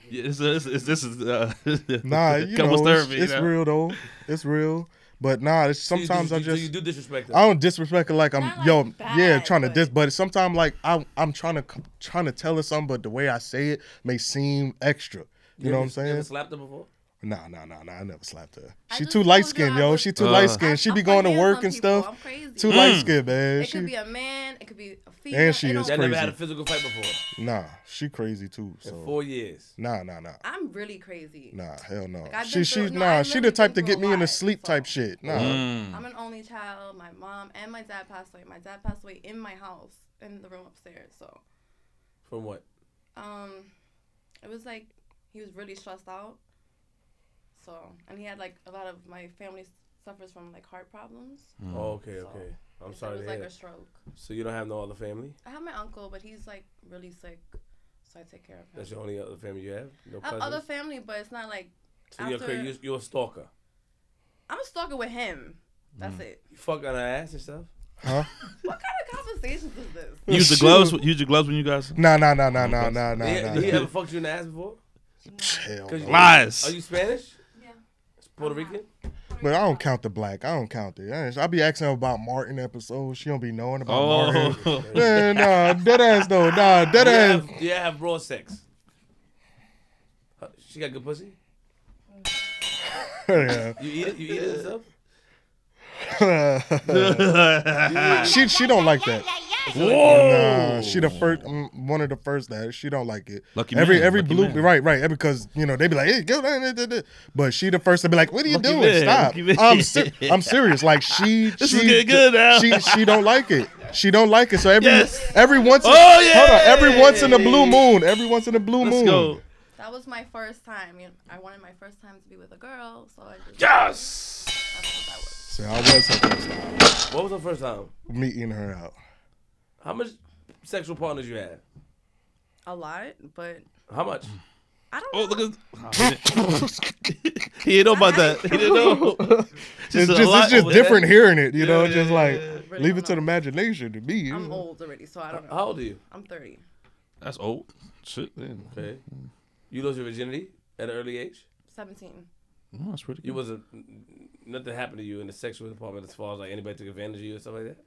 yeah, this is this is, this is uh, Nah, you know, it's, therapy. it's you know? real though. It's real. But nah, it's, So you sometimes do- I so just you do disrespect her. I don't disrespect it like I'm like, yo yeah trying to but- dis, but sometimes like I I'm trying to trying to tell her something, but the way I say it may seem extra. You, know what I'm ever- You saying? ever slapped her before? Nah, nah, nah, nah. I never slapped her. I She too light skinned, yo. was- She too Uh. light skinned. I- She I be going to work and people. stuff. I'm crazy. Too Mm. light skinned, man. It She could be a man. It could be a female. And she is don't- Y'all never crazy. had a physical fight before. nah, she crazy too. In four years. nah, nah, nah. I'm really crazy. Nah, hell no. Like, I've she been she through- no, nah, I've she the type to get me in the lot, sleep so- type shit. Nah. Mm. I'm an only child. My mom and my dad passed away. My dad passed away in my house, in the room upstairs. So, From what? um, it was like he was really stressed out. So, and he had like a lot of my family suffers from like heart problems. Mm. Oh, okay, So, okay. I'm sorry it to was hear. like a stroke. So you don't have no other family? I have my uncle, but he's like really sick, so I take care of him. That's the only other family you have? No I have other family, but it's not like so you're, after- you're, you're a stalker. I'm a stalker with him. That's mm. it. You fuck on her ass and stuff? Huh? What kind of conversations is this? Use the gloves. Use the gloves when you guys. Nah, nah, nah, nah, nah, nah, nah, Did, he, nah. did he ever fucked you in the ass before? Hell 'Cause no. Lies. Are you Spanish? Yeah. Puerto Rican? But I don't count the black. I don't count it. I I be asking her about Martin episodes. She don't be knowing about Oh. Martin. Yeah, nah, dead ass though. Nah, dead Do ass. have, do you have raw sex? She got good pussy. yeah. You eat it. You eat it stuff. she she don't like that. Nah, she the first um, one of the first that she don't like it. Lucky every man, every lucky blue man. right right because you know they be like hey go down, da, da, da." but she the first to be like what are you Lucky doing man, stop. I'm ser- I'm serious like she This she is getting good now. she she don't like it she don't like it so every Yes. every once in, Oh, yeah. hold on every once in a blue moon every once in a blue Let's moon go. That was my first time. I wanted my first time to be with a girl, so I just. Yes. That's what was. so I was her first time What was the first time? Me meeting her out How much sexual partners you had? A lot, but How much? I don't Oh, know. look at. he didn't know about that. He didn't know. it's just it's just different there. hearing it you know Yeah, just yeah, like yeah. Really leave don't it to the imagination to me you I'm know. old already, so I don't know. How old are you? I'm 30. That's old. Shit. Man. Okay. You lost your virginity at an early age. 17. Oh, that's pretty. You wasn't nothing happened to you in the sexual department as far as like anybody took advantage of you or stuff like that.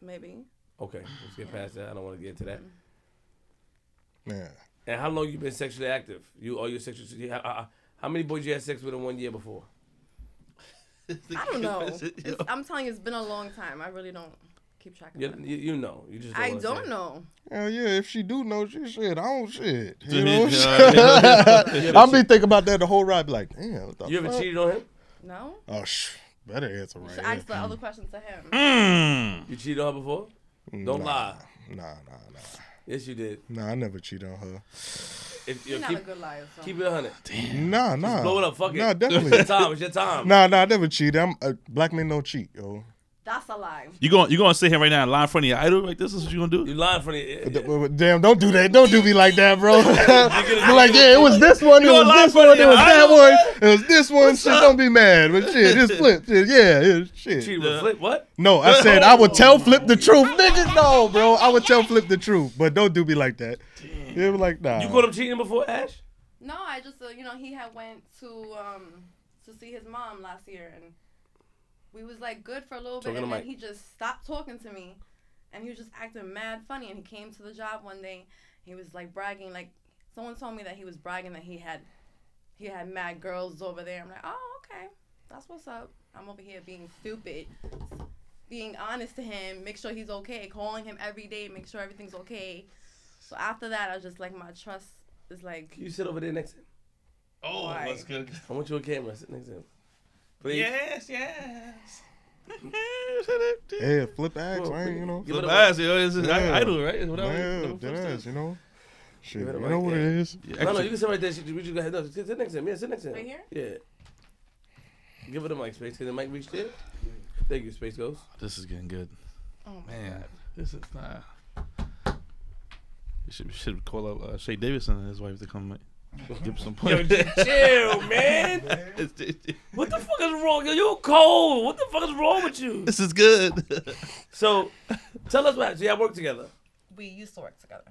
Maybe. Okay, let's get past that. I don't want to get into that. Mm-hmm. yeah And how long you been sexually active? You are your sexually? How, how, how many boys you had sex with in one year before? I don't know. It's, I'm telling you, it's been a long time. I really don't keep track of You, it. you, you know. You just. Don't I don't say. know. Hell yeah, if she do know, she shit. I don't shit. You know. I'll be thinking about that the whole ride. Be like, damn. What the You ever fuck? cheated on him? No? Oh, sh- better answer You right. should ask the other question to him. Mm. You cheated on her before? Don't nah, lie. Nah, nah, nah. Yes, you did. Nah, I never cheated on her. If You're you not a good liar, so. keep it a hundred. Nah, nah. blow it up, fuck it. Nah, It's your definitely. time. It's your time. nah, nah, I never cheated. I'm uh, black men don't cheat, yo. That's a lie. You going you gonna sit here right now and lie in front of your idol? Like this is what you gonna do? You lying for the. D- but Damn, don't do that. Don't do me like that, bro. Be like, yeah, it was this one, it was this one, it was that idol, one, man? it was this one. Shit, don't be mad. But shit, it's flip. Shit, yeah, it's shit. Cheated with flip. What? No, I said I would tell Flip the truth. Niggas, no, bro. I would tell Flip the truth, but don't do me like that. Yeah, like nah. You caught him cheating before, Ash? No, I just, uh, you know, he had went to um to see his mom last year, and we was like good for a little Talking bit, and then Mike. he just stopped talking to me, and he was just acting mad funny. And he came to the job one day, he was like bragging, like someone told me that he was bragging that he had he had mad girls over there. I'm like, oh okay, that's what's up. I'm over here being stupid. Being honest to him, make sure he's okay, calling him every day, make sure everything's okay. So after that, I was just like, my trust is like, Can you sit over there next to him? Oh, Why? that's good. I want you on camera. Sit next to him. Please. Yes, yes. Yeah, Flip ass, Well, man. You know, Flip a- ass, yo. It's Yeah. idol, right? It's whatever. yeah, dead Flip ass. You know, shit. Give it You right know what it there. is. Yeah, No, no, you can sit right there. We just go ahead. No, sit sit next to him. Yeah, sit next to him. Right here? Yeah. Give it a mic, Space. Can the mic reach there? Thank you, Space Ghost. This is getting good. oh my Man, this is not. You should, should call up uh, Shay Davidson and his wife to come like, give some Yo, chill, man. What the fuck is wrong? Yo, you cold. What the fuck is wrong with you? this is good. So, tell us about. So y'all work together. we used to work together.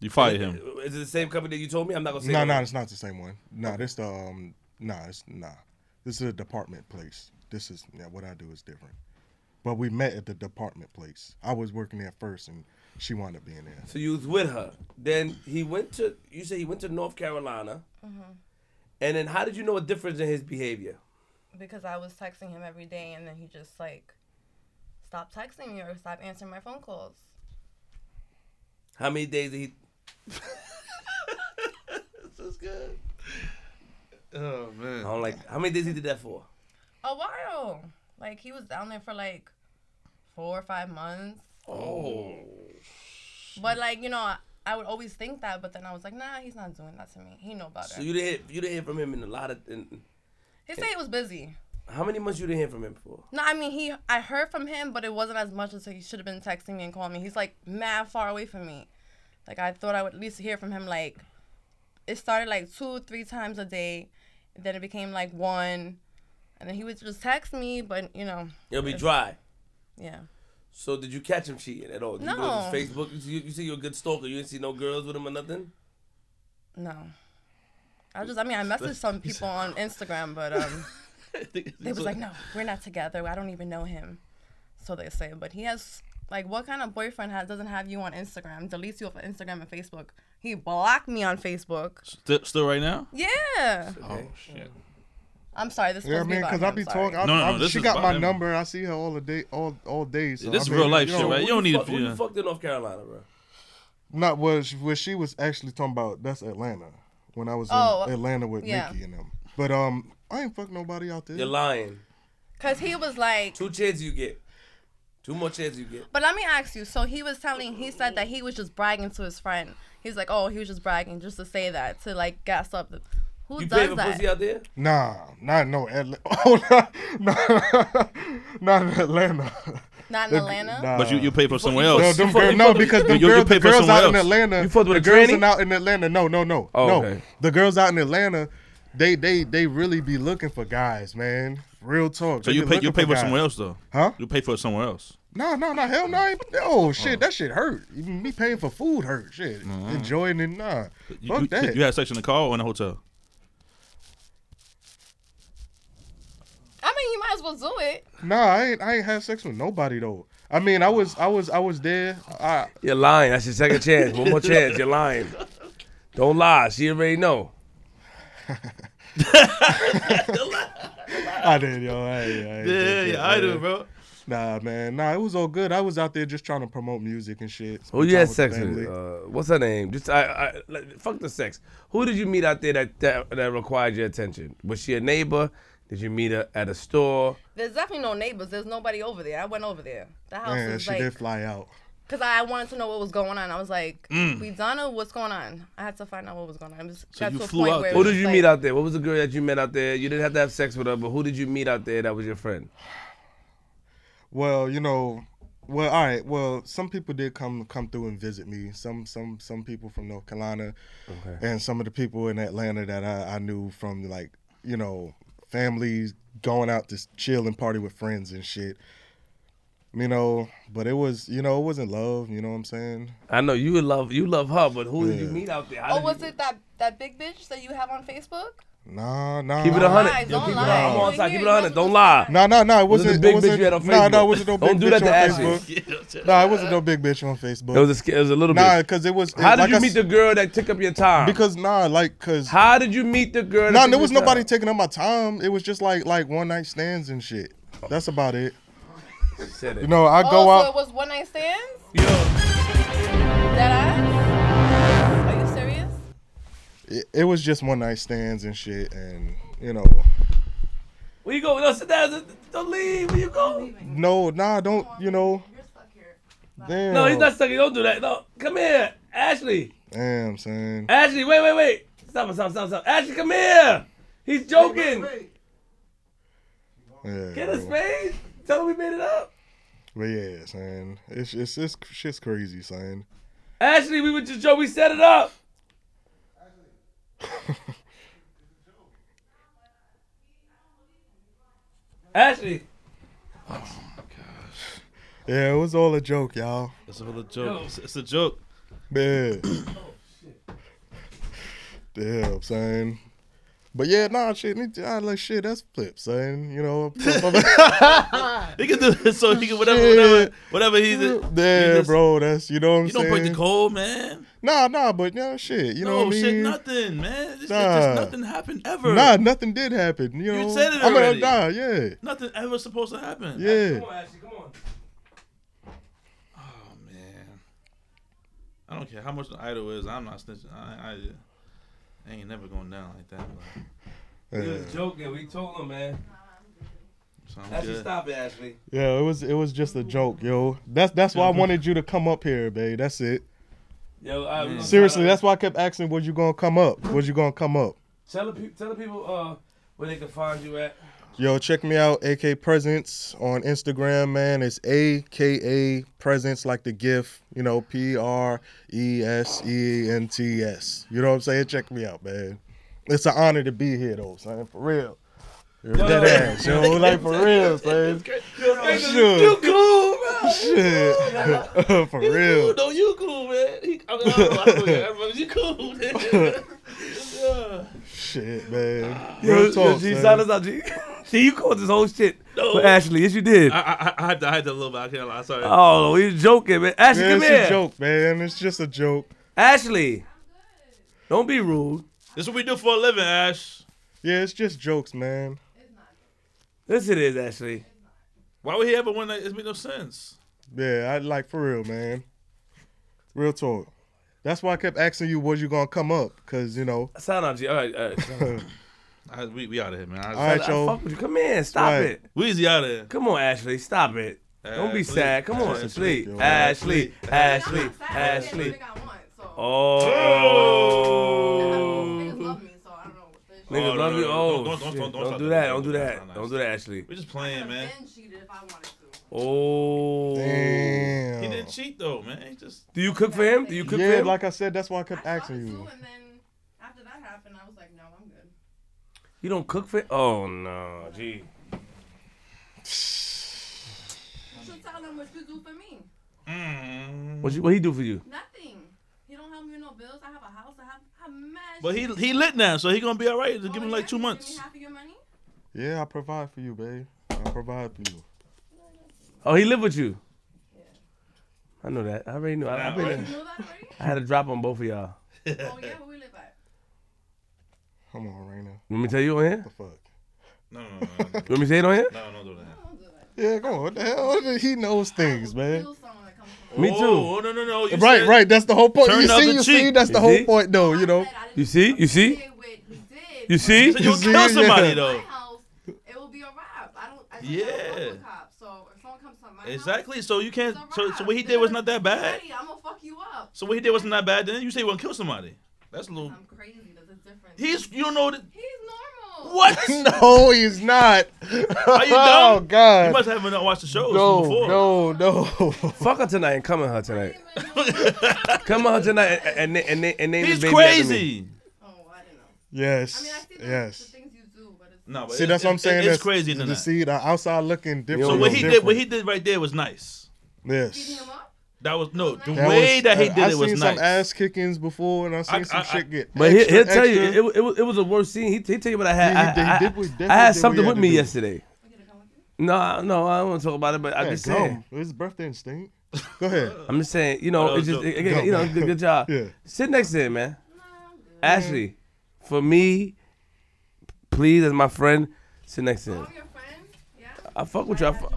you fired him. Is it the same company that you told me? I'm not gonna say. No, the no, name. it's not the same one. Nah, this the um, nah, it's nah. This is a department place. This is yeah. What I do is different. But we met at the department place. I was working there first, and she wound up being there. So you was with her. Then he went to. You say he went to North Carolina. Mm-hmm. And then how did you know a difference in his behavior? Because I was texting him every day and then he just like stopped texting me or stopped answering my phone calls. How many days did he? This is good. Oh man. I man. don't like. How many days he did that for? A while. Like he was down there for like four or five months. Oh. But like, you know, I, I would always think that, but then I was like, nah, he's not doing that to me. He know about So you didn't hear, you didn't hear from him in a lot of. In, he said he was busy. how many months you didn't hear from him for? No, I mean he I heard from him, but it wasn't as much as he should have been texting me and calling me. He's like mad far away from me. Like I thought I would at least hear from him like it started like two, three times a day. Then it became like one. And then he would just text me, but you know, It'll be dry. yeah. So did you catch him cheating at all? Did you go No. to his Facebook? You see, you see you're a good stalker. You didn't see no girls with him or nothing. No. I just I mean I messaged some people on Instagram, but um they was like, no, we're not together. I don't even know him. So they say, but he has like, what kind of boyfriend has doesn't have you on Instagram? Deletes you off of Instagram and Facebook. He blocked me on Facebook. Still, still right now? Yeah. Oh shit. I'm sorry. This is Yeah, I supposed to mean, be because I him, be talking. No, no, I, no, this she is got about my him. number. I see her all the day, all all day. So This I is mean, real life you shit, know, right? You don't need fuck, to. Who yeah. you fucked in North Carolina, bro? Not was where she was actually talking about. That's Atlanta. When I was Oh, in Atlanta with yeah. Nikki and them. But um, I ain't fuck nobody out there. You're lying. Cause he was like, Two chances you get. Two more chances you get. but let me ask you. So he was telling, he said that he was just bragging to his friend. He's like, oh, he was just bragging just to say that to like gas up. The, who You pay does for that? pussy out there? Nah, not no Atlanta. Oh, not, not, not in Atlanta. Not in Atlanta. Nah. But you, you pay for somewhere No, else. them girl, no, because the you- you girls, pay the girls someone out in. Atlanta, You fucked with the a girls tranny? in out in Atlanta. No, no, no, Oh, no. okay. The girls out in Atlanta, they they they really be looking for guys, man. Real talk. So They you pay you pay for guys. somewhere else though. Huh? You pay for it somewhere else. No, no, no, hell no. I Oh shit, oh. that shit hurt. Even me paying for food hurt. Shit, mm-hmm. enjoying it, nah. You, Fuck you, that. you had sex in the car or in the hotel? Mean, you might as well do it. Nah, I ain't I ain't had sex with nobody though. I mean, I was I was I was there. I You're lying. That's your second chance. One more chance. You're lying. Don't lie. She already know. I did, yo. I, ain't- I ain't did shit, man. bro. Nah, man. Nah, it was all good. I was out there just trying to promote music and shit. Who spend you had sex with? Uh, what's her name? Just I, I like, fuck the sex. Who did you meet out there that, that that required your attention? Was she a neighbor? Did you meet her at a store? There's definitely no neighbors. There's nobody over there. I went over there. The house Man, is she like, did fly out. cause I wanted to know what was going on. I was like, Mm. we done or what's going on? I had to find out what was going on. It was, So got you to flew point out where. Who did you like- meet out there? What was the girl that you met out there? You didn't have to have sex with her, but who did you meet out there that was your friend? Well, you know, well, all right. Well, some people did come come through and visit me. Some some some people from North Carolina, and some of the people in Atlanta that I, I knew from like you know families going out to chill and party with friends and shit. You know, but it was you know it wasn't love. You know what I'm saying? I know you would love you love her, but who did you meet out there? How Oh, was you- it that that big bitch that you have on Facebook? Nah, nah. Keep it a hundred. lie, Yo, don't keep it a lie. hundred. I'm on side. Keep it a hundred. Don't lie. Nah, nah, nah. It Was it wasn't. the big it wasn't, bitch you had on Facebook. Nah, no, Facebook? it wasn't no big Don't do bitch that to on Ashley. Facebook. Nah, it wasn't no big bitch on Facebook. It was a, sk- it was a little bit. nah, bit. because it was. How did like you I meet s- the girl that took up your time? Because nah, like, cause how did you meet the girl? that nah, took there your was nobody time? taking up my time. It was just like like one night stands and shit. That's about it. Said it. You know, I go oh, go so out. it was one night stands? Yo, That ass? Are you serious? It, it was just one night stands and shit, and you know, where you go? No, sit down. Don't leave. Where you go? no, nah, don't, you know, You're stuck here. damn. No, he's not stuck. Here. Don't do that. No, come here, Ashley. Damn, son. Ashley, wait, wait, wait. Stop, stop, stop, stop. Ashley, come here. He's joking. Yeah, Get a bro. spade. Tell him we made it up. But yeah, son, it's it's it's shit's crazy, son. Ashley, we were just joking. We set it up. Ashley. Oh my gosh. Yeah, it was all a joke, y'all. It's a joke. It's, it's a joke. Man. Damn, son. But yeah, nah, shit, me- I like shit. That's flip, son. You know. He can do it so he can whatever Shit. whatever whatever he's. he yeah, just- bro. That's you know what I'm You saying. don't break the code, man. Nah, nah, but yeah, shit. You know no what I mean? shit, nothing, man. This, Nah. just nothing happened ever. Nah, nothing did happen. You know. said it I mean, already. nah, yeah, Nothing ever supposed to happen. yeah. Come on, Ashley. Come on. Oh man, I don't care how much the idol is. I'm not snitching. I, I, I ain't never going down like that. But, He yeah. was joking. We told him, man. so I'm good. stop it, Ashley. Yeah, it was it was just a joke, yo. That's that's why I wanted you to come up here, babe. That's it. Yo, all right, we Seriously, that's why I kept asking, was you gonna come up? Was you gonna come up? Tell the, pe- tell the people uh, where they can find you at. Yo, check me out, AK Presents on Instagram, man. It's AKA Presents like the gift, you know, P R E S E N T S. You know what I'm saying? Check me out, man. It's an honor to be here, though, son. For real. Dead ass, yo. Like, for real, son. Sure. You cool, bro. Shit. For You real. cool, no, you cool, man. He, I mean, I don't know, I don't know, you cool, man. yeah. Shit, man. Yo, Real yo, talk, G, son. shout us out, G. G, you caused this whole shit No. for Ashley. Yes, you did. I, I, I had to, I had to a little bit. I can't lie. Sorry. oh, he's joking, man. Ashley, Yeah, come it's here. a joke, man. It's just a joke. Ashley, don't be rude. This is what we do for a living, Ash. Yeah, it's just jokes, man. Yes, it is, Ashley. Why would he ever win that? It make no sense. Yeah, I like for real, man. Real talk. That's why I kept asking you, was you gonna come up? Cause you know. Sound out, G. All right, all right. I, we we out of here, man. I, All right, I yo. fuck with you. Come in. Stop Right. it. Weezy out of here. Come on, Ashley. Stop it. Don't be sad. Come on, Ashley. sleep. Yo. Ashley. Ashley. I'm not sad. I Ashley. think I want, so. Oh. Niggas love me, so I don't know what this Niggas Oh, no, love no, you. no, Oh, don't- don't- shit. don't- don't don't start do that. that. Don't do that. Don't do that, Ashley. We're just I playing, could've man. been cheated if I wanted to. Oh. Damn. He didn't cheat though, man. He just Do you cook for him? Do you cook for Yeah, him? like I said, that's why I I kept started asking to, you. and then after that happened, I was like, no, I'm good. You don't cook for? Oh no, gee. You should tell them what you do for me. Mm. What you, what he do for you? Nothing. He don't help me with no bills. I have a house. I have, I have mad But he shit. he lit now, so he gonna be all right. Just Oh, give him yeah? like two You give months. half of your money? Yeah, I provide for you, babe. I provide for you. Oh, he lived with you. Yeah. I know that. I already knew. I, I, been right. You there. know that? I had a drop on both of y'all. oh, yeah, where we live at? Come on, Raina. Let me tell you on here. What The fuck. No, no, no, no, no, Let me say it on here. no, don't do that. Don't do that. Yeah, come on. What the hell? He knows things, I man. feel someone that comes from Me too. Oh, no, no, no. You Right, said- right. That's the whole point. Turn you see, other you see, cheek. that's the whole see? point, though. You know. I said I didn't You see? You see? say what he did, You see? So you'll see, kill yeah. somebody my though. house, it will be a wrap. I don't. I just Yeah. Exactly. So you can't. So, so what he did was not that bad. ready, I'm gonna fuck you up. So what he did wasn't that bad. Then you say you want to kill somebody. That's a little. I'm crazy. There's a difference. He's. You don't know that. He's normal. What? no, he's not. Are you Oh? God. You must have not watched the shows no, before. no, no. Fuck her tonight and come at her tonight. I didn't even know- Come at her tonight and and and, and, and name He's this baby after me. crazy. Oh, I didn't know. yes. I mean, I see the, the yes. things you do, but it's. No, but See, it- that's what I'm it- saying. It's that's- crazy than to that. see the outside looking different. So So Yo, what is he did, what he did right there was nice. Yes. That was no, the That way was- that he did I it was nice. I've seen some ass kickings before, and I seen I- some I- shit get. But he, extra, he'll tell you, it, it, was, it was a worse scene. He, he tell you what I had. Yeah, he I, he I, did what- I had something he with had me do. yesterday. We gonna come with you? No, no, I don't want to talk about it, but I'm just gum. saying. It was his birthday instinct. Go ahead. I'm just saying, you know, it's just, so- again, you know, good, good job. Yeah. Sit next to him, man. No, Ashley, for me, please, as my friend, sit next to Oh, him. I'm your friend? Yeah? I fuck with you. I I add fuck.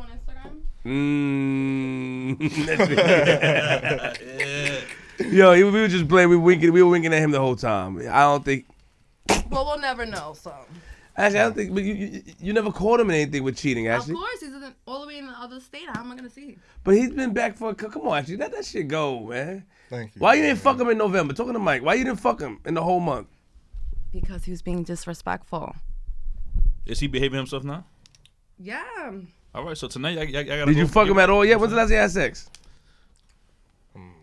you? Mmm. That's it. yeah. Yo, he- we were just playing. We were winking. We were winking at him the whole time. I don't think. Well, we'll never know, so. Actually, I don't think. But you, you, you never caught him in anything with cheating, actually. Of course, he's in, all the way in the other state. How am I gonna see? But he's been back for. a cou- Come on, actually, let that shit go, man. Thank you. Why you didn't fuck him in November? Talking to Mike. Why you didn't fuck him in the whole month? Because he was being disrespectful. Is he behaving himself now? Yeah. All right. So tonight, I, I, I gotta. Did go you fuck him at all? Yeah. When's the last time you had sex? Um,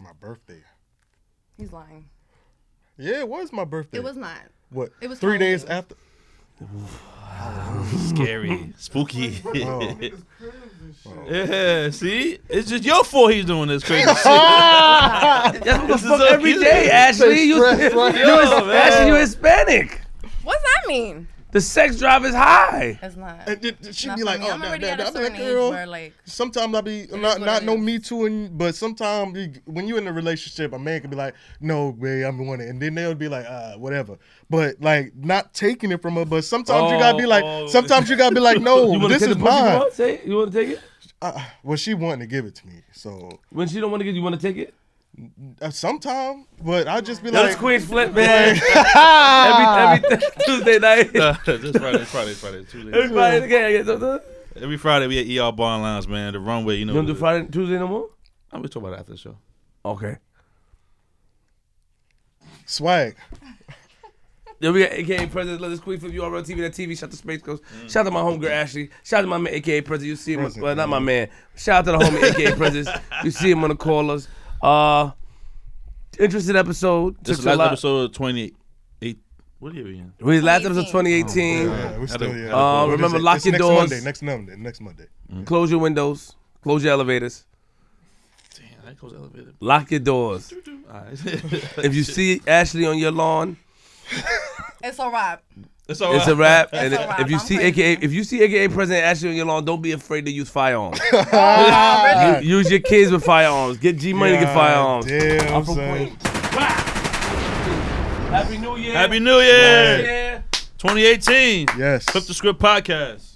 my birthday. He's lying. Yeah, it was my birthday. It was not. what? it was three days Halloween. after. Scary, spooky. Oh. yeah. See, it's just your fault. He's doing this crazy shit. That's what the This is fuck so every cute. day, Ashley. You, stress, right? you, Yo, His- man. Ashley, you Hispanic. What's that mean? The sex drive is high. It's not. And it- she'd not be like, me. oh, I'm that, already that, at a that, certain that age girl. where like Sometimes I be not not no me too, and but sometimes you, when you're in a relationship, a man could be like, no, babe, I'm the one, and then they'll be like, uh, whatever. But like not taking it from her. But sometimes you gotta be Oh, like, oh. sometimes you gotta be like, no, this is the pussy from mine. Say. You want to take it? Uh, well, she wanted to give it to me, so When she don't want to get, you want to take it? Uh, sometime. But I'll just be Yo, like, it's Queens Flip, man. every, every Tuesday night. Just Friday, Friday, Friday, Tuesday. Everybody again. You Every Friday we at ER Bar and Lounge, man. The runway, you know. don't do Friday, Tuesday no more? I'm gonna talk about it after the show. Okay. swag. Then we got AKA President. Let us Queen Flip. You all TV. That TV. Shout to Space Ghost. Shout out to my homegirl Ashley. Shout out to my man AKA President. You see him. President, well, not my man. Shout out to the homie AKA President. You see him on the callers. Uh, interesting episode. This Took is a last lot- episode of 28. What are you in? We last episode 2018. 2018. Yeah, we still, Had yeah. Uh, What is remember, it? lock It's your next doors. Monday, next Monday. Next Monday. Close your windows. Close your elevators. Damn, I close the elevator. Lock your doors. All right. If you see Ashley on your lawn, It's a wrap. It's all It's right. a wrap. It's and a if- wrap. if you I'm see crazy. AKA, if you see AKA President Ashley on your lawn, don't be afraid to use firearms. Oh. Use your kids with firearms. Get G money to get firearms. Damn, I'm from son. Queens. Happy New Year. Happy New Year, Yeah. 2018. Yes. Flip the script podcast.